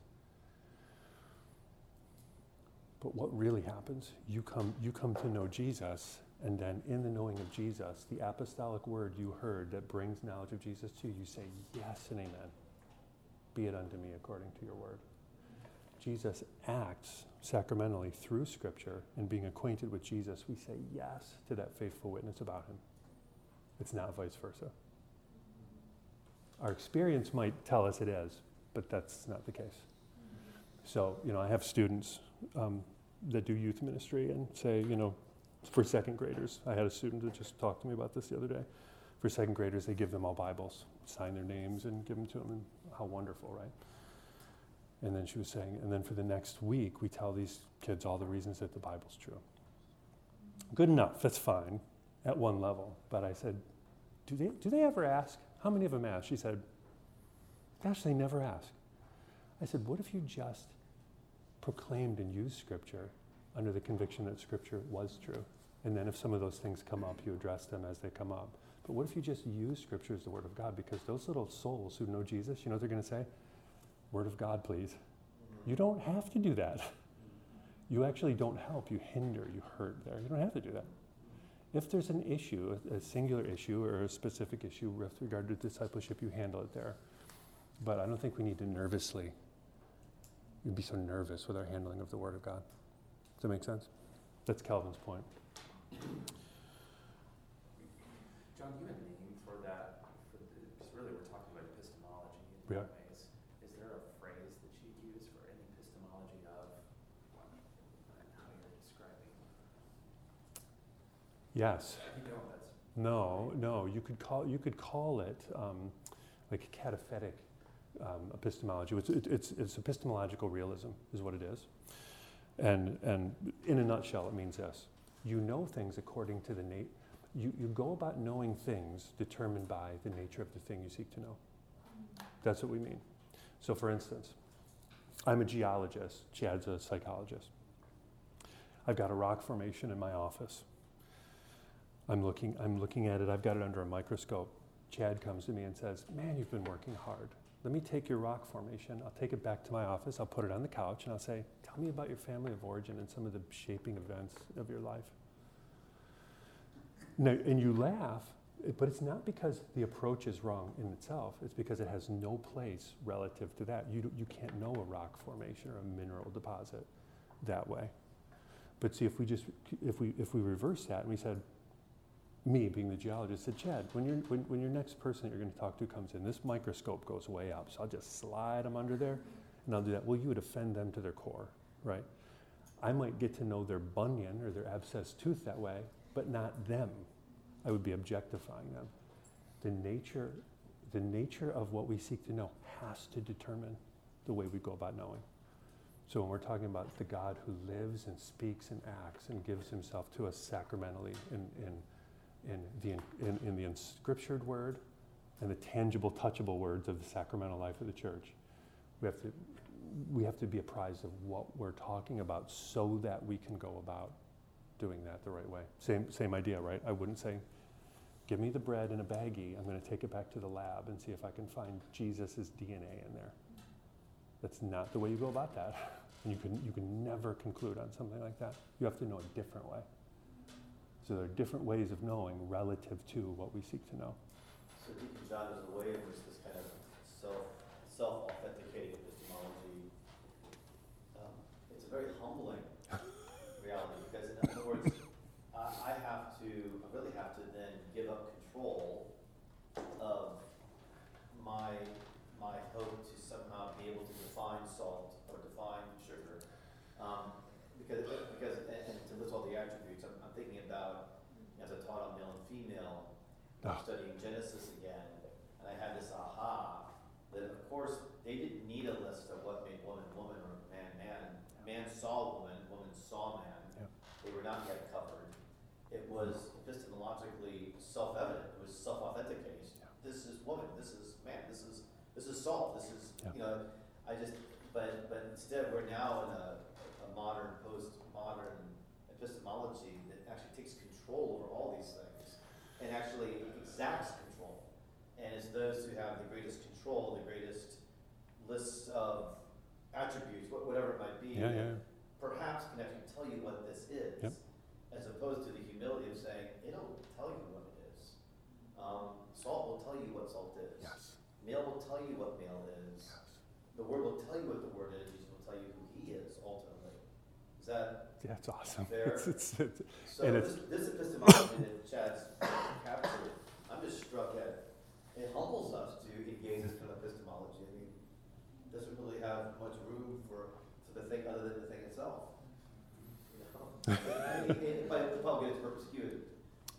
But what really happens, you come, you come to know Jesus, and then in the knowing of Jesus, the apostolic word you heard that brings knowledge of Jesus to you, you say, Yes and amen. Be it unto me according to your word. Jesus acts sacramentally through Scripture, and being acquainted with Jesus, we say yes to that faithful witness about him. It's not vice versa. Our experience might tell us it is, but that's not the case. So, you know, I have students um, that do youth ministry and say, you know, for second graders, I had a student that just talked to me about this the other day. For second graders, they give them all Bibles, sign their names, and give them to them, and how wonderful, right? And then she was saying, and then for the next week, we tell these kids all the reasons that the Bible's true. Good enough, that's fine at one level. But I said, do they, do they ever ask? How many of them ask? She said, Gosh, they never ask. I said, What if you just proclaimed and used Scripture under the conviction that Scripture was true. And then if some of those things come up, you address them as they come up. But what if you just use Scripture as the Word of God? Because those little souls who know Jesus, you know what they're going to say? Word of God, please. You don't have to do that. You actually don't help. You hinder, you hurt there. You don't have to do that. If there's an issue, a, singular issue or a specific issue with regard to discipleship, you handle it there. But I don't think we need to nervously we'd be so nervous with our handling of the Word of God. Does that make sense? That's Calvin's point. John, do you have a name for that? For the, really, we're talking about epistemology yeah. ways. Is there a phrase that you use for an epistemology of how you're describing? Yes. No, no. You could call you could call it um, like cataphatic um, epistemology. It's, it, it's, it's, epistemological realism, is what it is. And, and in a nutshell, it means this you know things according to the nature. You, you go about knowing things determined by the nature of the thing you seek to know. That's what we mean. So, for instance, I'm a geologist, Chad's a psychologist. I've got a rock formation in my office. I'm looking, I'm looking at it, I've got it under a microscope. Chad comes to me and says, Man, you've been working hard let me take your rock formation, I'll take it back to my office, I'll put it on the couch, and I'll say, Tell me about your family of origin and some of the shaping events of your life. Now, and you laugh, but it's not because the approach is wrong in itself, it's because it has no place relative to that. You, you can't know a rock formation or a mineral deposit that way. But see, if we just if we if we reverse that and we said, me being the geologist said, Chad, when, you're, when, when your next person you're going to talk to comes in, this microscope goes way up. So I'll just slide them under there and I'll do that. Well, you would offend them to their core, right? I might get to know their bunion or their abscess tooth that way, but not them. I would be objectifying them. The nature, the nature of what we seek to know has to determine the way we go about knowing. So when we're talking about the God who lives and speaks and acts and gives himself to us sacramentally in, in, in, the, in, in the inscriptured word and the tangible, touchable words of the sacramental life of the church, we have to, we have to be apprised of what we're talking about so that we can go about doing that the right way. Same, same idea, right? I wouldn't say, give me the bread in a baggie. I'm going to take it back to the lab and see if I can find Jesus' DNA in there. That's not the way you go about that. And you can, you can never conclude on something like that. You have to know a different way. So there are different ways of knowing relative to what we seek to know. So Deacon John, there's a way in which this kind of self, self-authenticating epistemology, um, it's a very humbling reality, because in other words, I, I have to, I really have to then give up control of my, my hope to somehow be able to define salt or define sugar. Um, because, because, and, and to list all the attributes, I'm, I'm thinking about, as I taught on male and female, Ah. studying Genesis again, and I had this aha, that of course, they didn't need a list of what made woman woman or man man. Man saw woman, woman saw man. Yep. They were not yet covered. It was epistemologically self-evident, it was self-authenticating. Yeah. This is woman, this is man, this is, salt, this is, Yeah. you know, I just, but, but instead, we're now in a, a modern, post-modern epistemology that actually takes control over all these things and actually exacts control. And it's those who have the greatest control, the greatest lists of attributes, whatever it might be, Yeah, yeah. perhaps can actually tell you what this is, Yep. as opposed to the humility of saying, it'll tell you what it is. Um, salt will tell you what salt is. Yes. Male will tell you what male is. The word will tell you what the word is. Jesus will tell you who he is ultimately. Is that Yeah, it's awesome. Fair. It's, it's, it's, so? And this, this epistemology that Chad's captured, I'm just struck at. It humbles us to engage this kind of epistemology. I mean, it doesn't really have much room for for the thing other than the thing itself. You know, it, it, but the public is perspicuity.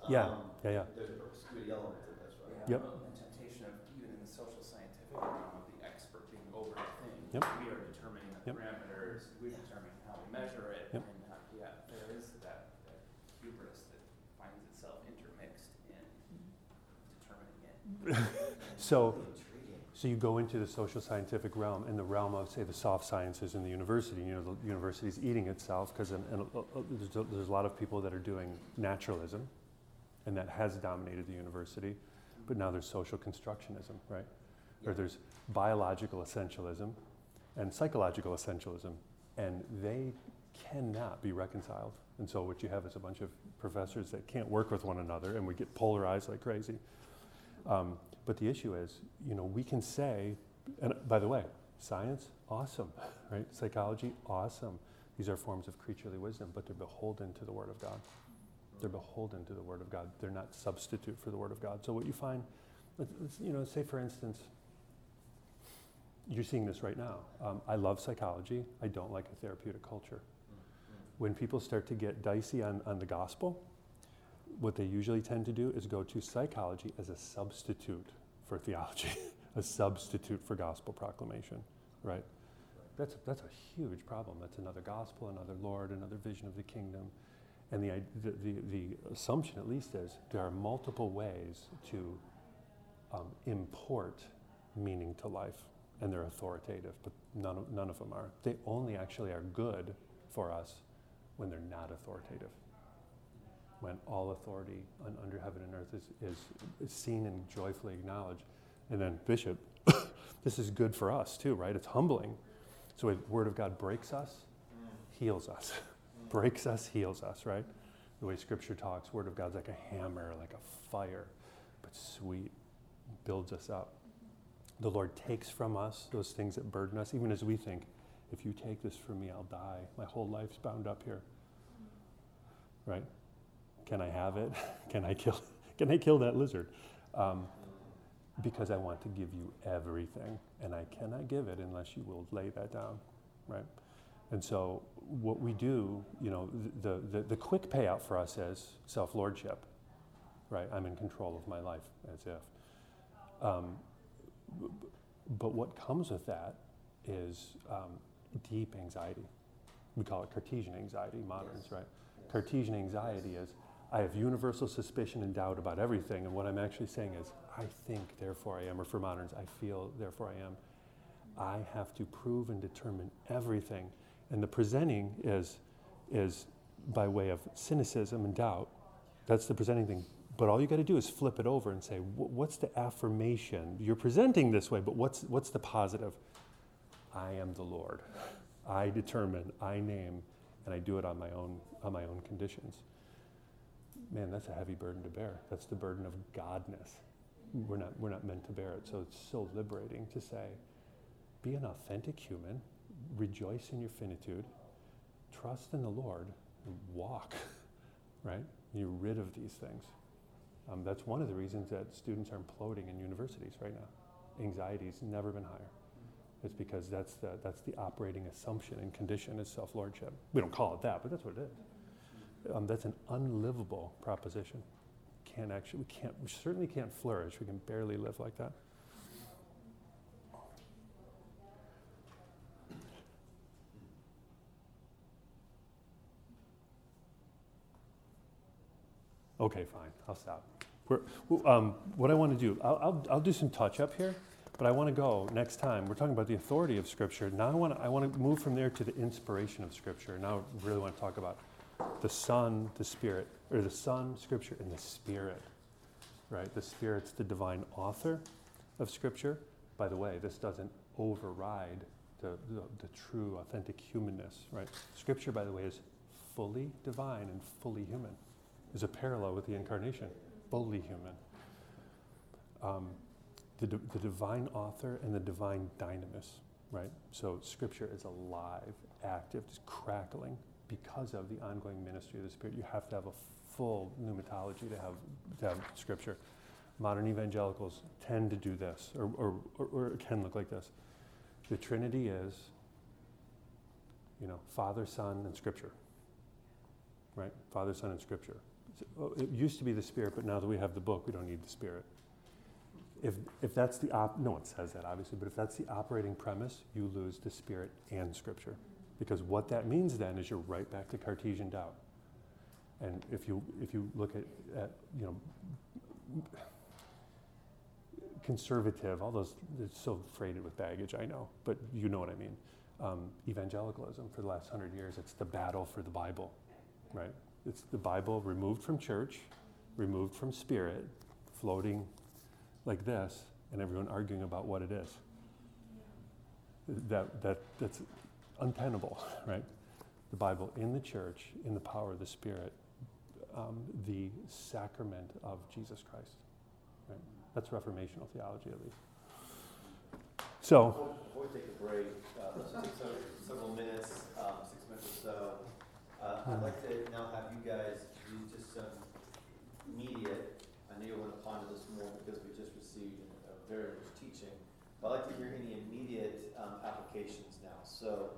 Yeah, Um, yeah, yeah. There's a perspicuity element to this, right? Yeah, Yep. And temptation of, even in the social scientific realm, of the expert being over the thing. Yep. We are determining the Yep. parameters, we determine how we measure it, Yep. and, how- yeah, there is that, that hubris that finds itself intermixed in determining it. So, so you go into the social scientific realm, in the realm of, say, the soft sciences in the university. You know, the university's eating itself because uh, uh, there's, a, there's a lot of people that are doing naturalism, and that has dominated the university. But now there's social constructionism, right? Or Yeah. there's biological essentialism and psychological essentialism, and they cannot be reconciled. And so what you have is a bunch of professors that can't work with one another, and we get polarized like crazy. Um, but the issue is, you know, we can say, and by the way, science, awesome, right? Psychology, awesome. These are forms of creaturely wisdom, but they're beholden to the Word of God. They're beholden to the Word of God. They're not substitute for the Word of God. So what you find, you know, say for instance, you're seeing this right now. Um, I love psychology. I don't like a therapeutic culture. When people start to get dicey on, on the gospel, what they usually tend to do is go to psychology as a substitute for theology, a substitute for gospel proclamation, right? That's, that's a huge problem. That's another gospel, another Lord, another vision of the kingdom. And the, the, the, the assumption, at least, is there are multiple ways to um, import meaning to life, and they're authoritative, but none of, none of them are. They only actually are good for us when they're not authoritative. When all authority on, under heaven and earth is, is, is seen and joyfully acknowledged. And then, Bishop, this is good for us too, right? It's humbling. So, the Word of God breaks us, heals us. breaks us, heals us, right? The way Scripture talks, Word of God's like a hammer, like a fire, but sweet, builds us up. The Lord takes from us those things that burden us, even as we think, if you take this from me, I'll die. My whole life's bound up here. Right? Can I have it? Can I kill can I kill that lizard? Um, because I want to give you everything, and I cannot give it unless you will lay that down, right? And so, what we do, you know, the, the, the quick payout for us is self lordship, right? I'm in control of my life, as if. Um, but what comes with that is um, deep anxiety. We call it Cartesian anxiety, moderns, Yes. right? Cartesian anxiety is I have universal suspicion and doubt about everything, and what I'm actually saying is I think, therefore I am, or for moderns, I feel, therefore I am. I have to prove and determine everything. And the presenting is, is by way of cynicism and doubt. That's the presenting thing. But all you got to do is flip it over and say, what's the affirmation? You're presenting this way, but what's, what's the positive? I am the Lord. I determine, I name, and I do it on my own, on my own conditions. Man, that's a heavy burden to bear. That's the burden of godness. We're not, we're not meant to bear it. So it's so liberating to say, be an authentic human, rejoice in your finitude, trust in the Lord, walk, right? You're rid of these things. Um, that's one of the reasons that students are imploding in universities right now. Anxiety's never been higher. It's because that's the, that's the operating assumption and condition is self lordship. We don't call it that, but that's what it is. Um, that's an unlivable proposition. Can't actually, we can't, we certainly can't flourish. We can barely live like that. Okay, fine, I'll stop. Um, what I want to do, I'll, I'll, I'll do some touch up here, but I want to go next time. We're talking about the authority of Scripture. Now I want to, I want to move from there to the inspiration of Scripture. Now I really want to talk about the Son, the Spirit, or the Son, Scripture, and the Spirit. Right? The Spirit's the divine author of Scripture. By the way, this doesn't override the, the, the true, authentic humanness. Right? Scripture, by the way, is fully divine and fully human. There's a parallel with the incarnation, fully human. Um, the, the divine author and the divine dynamis, right? So scripture is alive, active, just crackling because of the ongoing ministry of the Spirit. You have to have a full pneumatology to have, to have scripture. Modern evangelicals tend to do this, or, or, or, or it can look like this. The Trinity is, you know, Father, Son, and Scripture, right? Father, Son, and Scripture. It used to be the Spirit, but now that we have the book, we don't need the Spirit. If, if that's the op, no one says that obviously, but if that's the operating premise, you lose the Spirit and Scripture. Because what that means then is you're right back to Cartesian doubt. And if you, if you look at, at, you know, conservative, all those, it's so freighted with baggage, I know, but you know what I mean. Um, evangelicalism for the last hundred years, it's the battle for the Bible, right? It's the Bible removed from church, removed from spirit, floating like this, and everyone arguing about what it is. That, that, that's untenable, right? The Bible in the church, in the power of the Spirit, um, the sacrament of Jesus Christ. Right? That's reformational theology, at least. So, Before before we take a break, uh, several minutes, um, six minutes or so. Uh, I'd like to now have you guys do just some immediate, I know you want to ponder this more because we just received a very rich teaching. But I'd like to hear any immediate, um, applications now. So,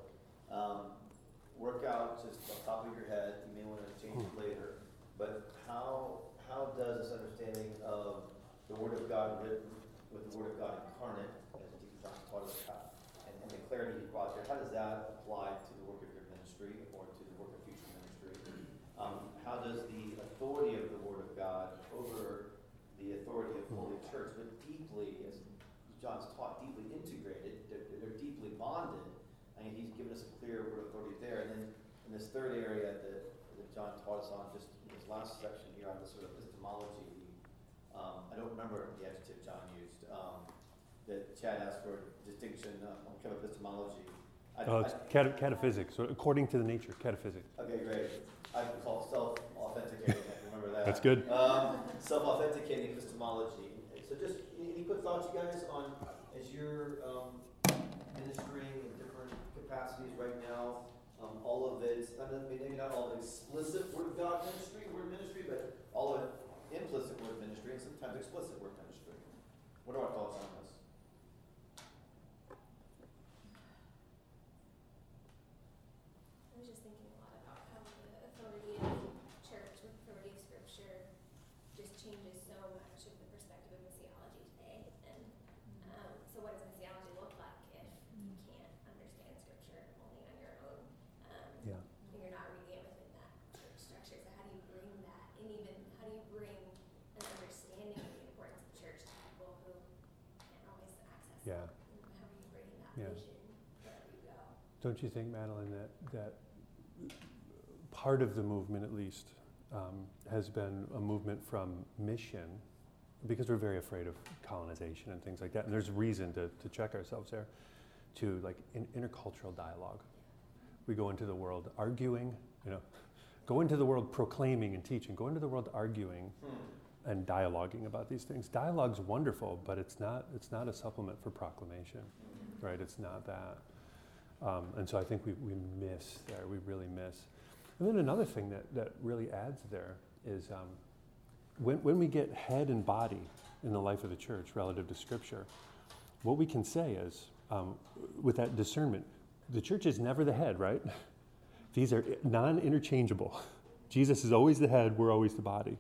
um, work out just off the top of your head, you may want to change it later. But how, how does this understanding of the Word of God written with the Word of God incarnate, as Deacon John taught us, and, and the clarity he brought there, how does that apply to the work of your ministry or to the work of future ministry? Um, how does the authority of the Word of God over the authority of Holy Church, but deeply, as John's taught, deeply integrated, they're, they're deeply bonded. I mean, he's given us a clear word of authority there. And then in this third area that, that John taught us on, just in this last section here on the sort of epistemology, um, I don't remember the adjective John used, um, that Chad asked for distinction uh, on kind of epistemology. I, uh, it's I, cate- cataphysics, so according to the nature, cataphysics. okay, great. I would call it self-authenticating, I remember that. That's good. Um, self-authenticating epistemology. So just, any, quick thoughts, you guys, on, as you're, um, ministering in different capacities right now, um, all of it, I mean, maybe not all of it explicit Word of God ministry, word ministry, but all of it implicit word ministry and sometimes explicit word ministry. What are our thoughts on this? I was just thinking a lot about how the authority of church with authority of scripture just changes so much of the perspective of missiology today. And um, so, what does missiology look like if you can't understand scripture only on your own? Um, Yeah. and you're not reading it within that church structure. So, how do you bring that, and even how do you bring an understanding of the importance of church to people who can't always access Yeah. it? And how do you bring that Yeah. vision wherever you go? Don't you think, Madeline, that, that part of the movement, at least, um, has been a movement from mission, because we're very afraid of colonization and things like that, and there's reason to, to check ourselves there, to like in, intercultural dialogue. We go into the world arguing, you know, go into the world proclaiming and teaching, go into the world arguing Hmm. and dialoguing about these things. Dialogue's wonderful, but it's not, it's not a supplement for proclamation right? It's not that. Um, and so I think we, we miss there, we really miss. And then another thing that, that really adds there is um, when, when we get head and body in the life of the church relative to Scripture, what we can say is, um, with that discernment, the church is never the head, right? These are non interchangeable. Jesus is always the head, we're always the body.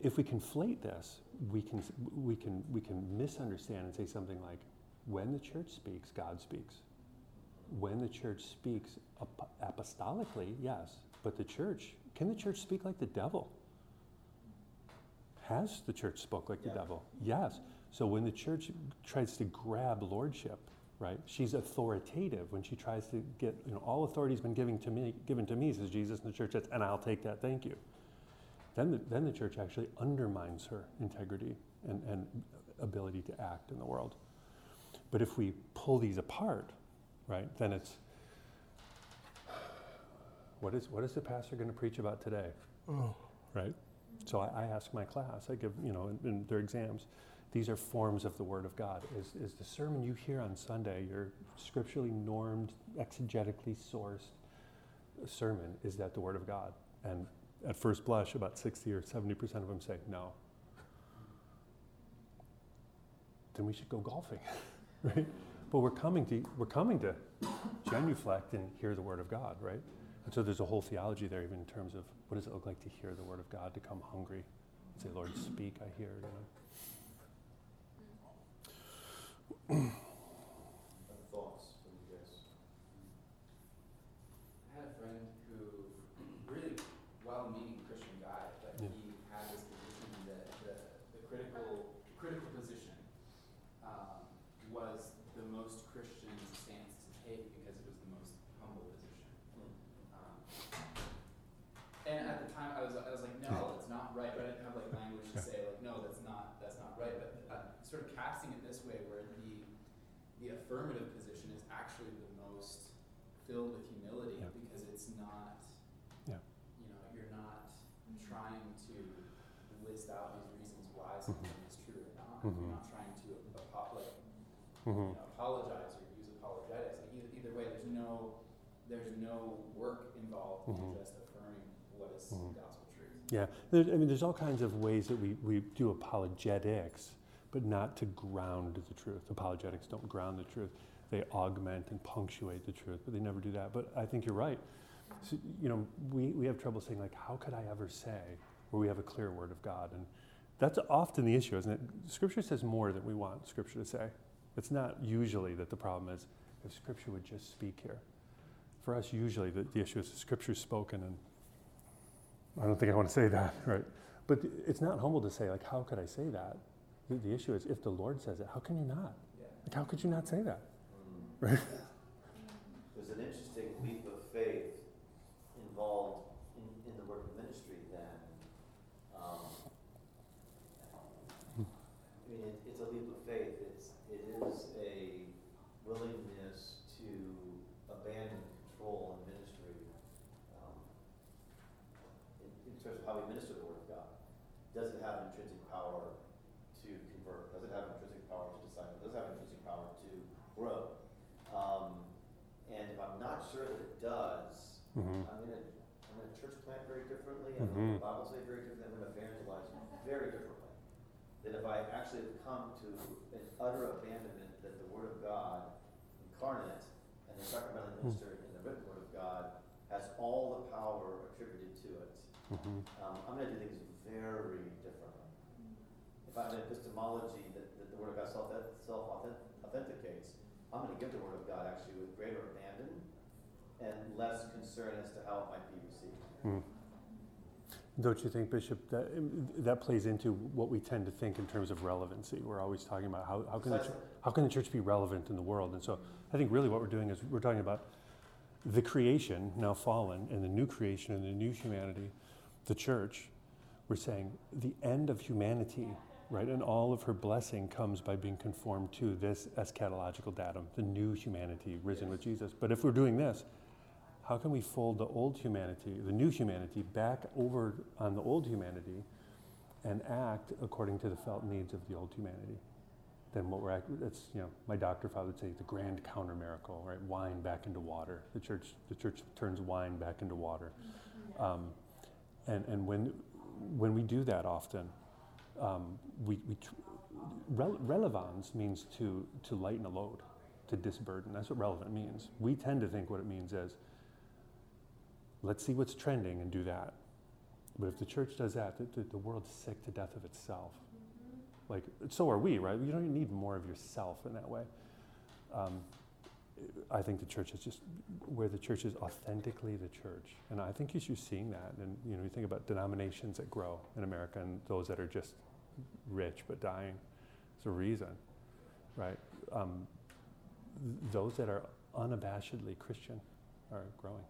If we conflate this, we can, we, can, we can misunderstand and say something like, when the church speaks, God speaks. When the church speaks ap- apostolically, yes, but the church, can the church speak like the devil? Has the church spoke like Yeah. the devil? Yes. So when the church tries to grab lordship, right? She's authoritative when she tries to get, you know, all authority has been given to me, given to me, says Jesus, and the church says, and I'll take that, thank you. Then the, then the church actually undermines her integrity and, and ability to act in the world. But if we pull these apart, right, then it's what is what is the pastor going to preach about today? Oh. Right? So I, I ask my class, I give, you know, in, in their exams, these are forms of the Word of God. Is, is the sermon you hear on Sunday, your scripturally normed, exegetically sourced sermon, is that the Word of God? And at first blush, about 60 or 70% of them say no. Then we should go golfing, right? But we're coming to we're coming to genuflect and hear the word of God, right? And so there's a whole theology there, even in terms of what does it look like to hear the word of God, to come hungry, and say, Lord, speak, I hear. You know? Other thoughts from you guys? I had a friend who, really well-meaning Christian guy, but Yeah. he had this position that the, the critical, critical position um, was the most Christian stance to take because it was the most humble position. Um, and at the time, I was, I was like, no, that's not right. But I didn't have like language to Yeah. say like, no, that's not, that's not right. But uh, sort of casting it this way, where the the affirmative position is actually the most filled with humility Yeah. because it's not, Yeah. you know, you're not trying to list out these reasons why something is true or not. Mhm. You're not trying to apo- like, Mhm. you know, apologize or use apologetics. Like either, either way, there's no there's no work involved Mhm. in just affirming what is Mhm. gospel truth. Yeah, I mean, there's all kinds of ways that we, we do apologetics, but not to ground the truth. Apologetics don't ground the truth. They augment and punctuate the truth, but they never do that. But I think you're right. So, you know, we, we have trouble saying, like, how could I ever say where we have a clear word of God? And that's often the issue, isn't it? Scripture says more than we want Scripture to say. It's not usually that the problem is if Scripture would just speak here. For us, usually the, the issue is Scripture's spoken and I don't think I want to say that, right? But it's not humble to say, like, how could I say that? The, the issue is, if the Lord says it, how can you not? Yeah. Like, how could you not say that? Mm. Right. There's an interesting leap of faith involved in, in the work of ministry then. Um, I mean, it, it's a leap of faith, it's, it is a willingness to abandon control in ministry. um, In, in terms of how we minister the word of God. Does it have intrinsic power to convert? Does it have intrinsic power to disciple? Does it have intrinsic power to grow? Um, and if I'm not sure that it does, Mm-hmm. I'm gonna, I'm gonna church plant very differently, I'm gonna Mhm. Bible say very differently, I'm gonna evangelize very differently. That if I actually have come to an utter abandonment that the Word of God incarnate and the sacramental Hmm. ministered in the written Word of God has all the power attributed to it, Mhm. um, I'm gonna do things very differently. If I have an epistemology that, that the Word of God self, authenticates, I'm gonna give the Word of God actually with greater abandon and less concern as to how it might be received. Mm. Don't you think, Bishop, that um, that plays into what we tend to think in terms of relevancy? We're always talking about how, how, can, the, how can the church be relevant in the world? And so I think really what we're doing is we're talking about the creation, now fallen, and the new creation and the new humanity, the church. We're saying the end of humanity, right? And all of her blessing comes by being conformed to this eschatological datum, the new humanity risen with Jesus. But if we're doing this, how can we fold the old humanity, the new humanity, back over on the old humanity and act according to the felt needs of the old humanity? Then what we're act- that's you know my doctor father would say the grand counter miracle, right? Wine back into water. The church the church turns wine back into water, um, and and when when we do that often, um, we we tr- rel- relevance means to to lighten a load, to disburden. That's what relevant means. We tend to think what it means is let's see what's trending and do that. But if the church does that, the, the, world's sick to death of itself. Like, so are we, right? You don't need more of yourself in that way. Um, I think the church is just where the church is authentically the church, and I think you're seeing that. And you know, you think about denominations that grow in America and those that are just rich but dying. There's a reason, right? Um, th- those that are unabashedly Christian are growing.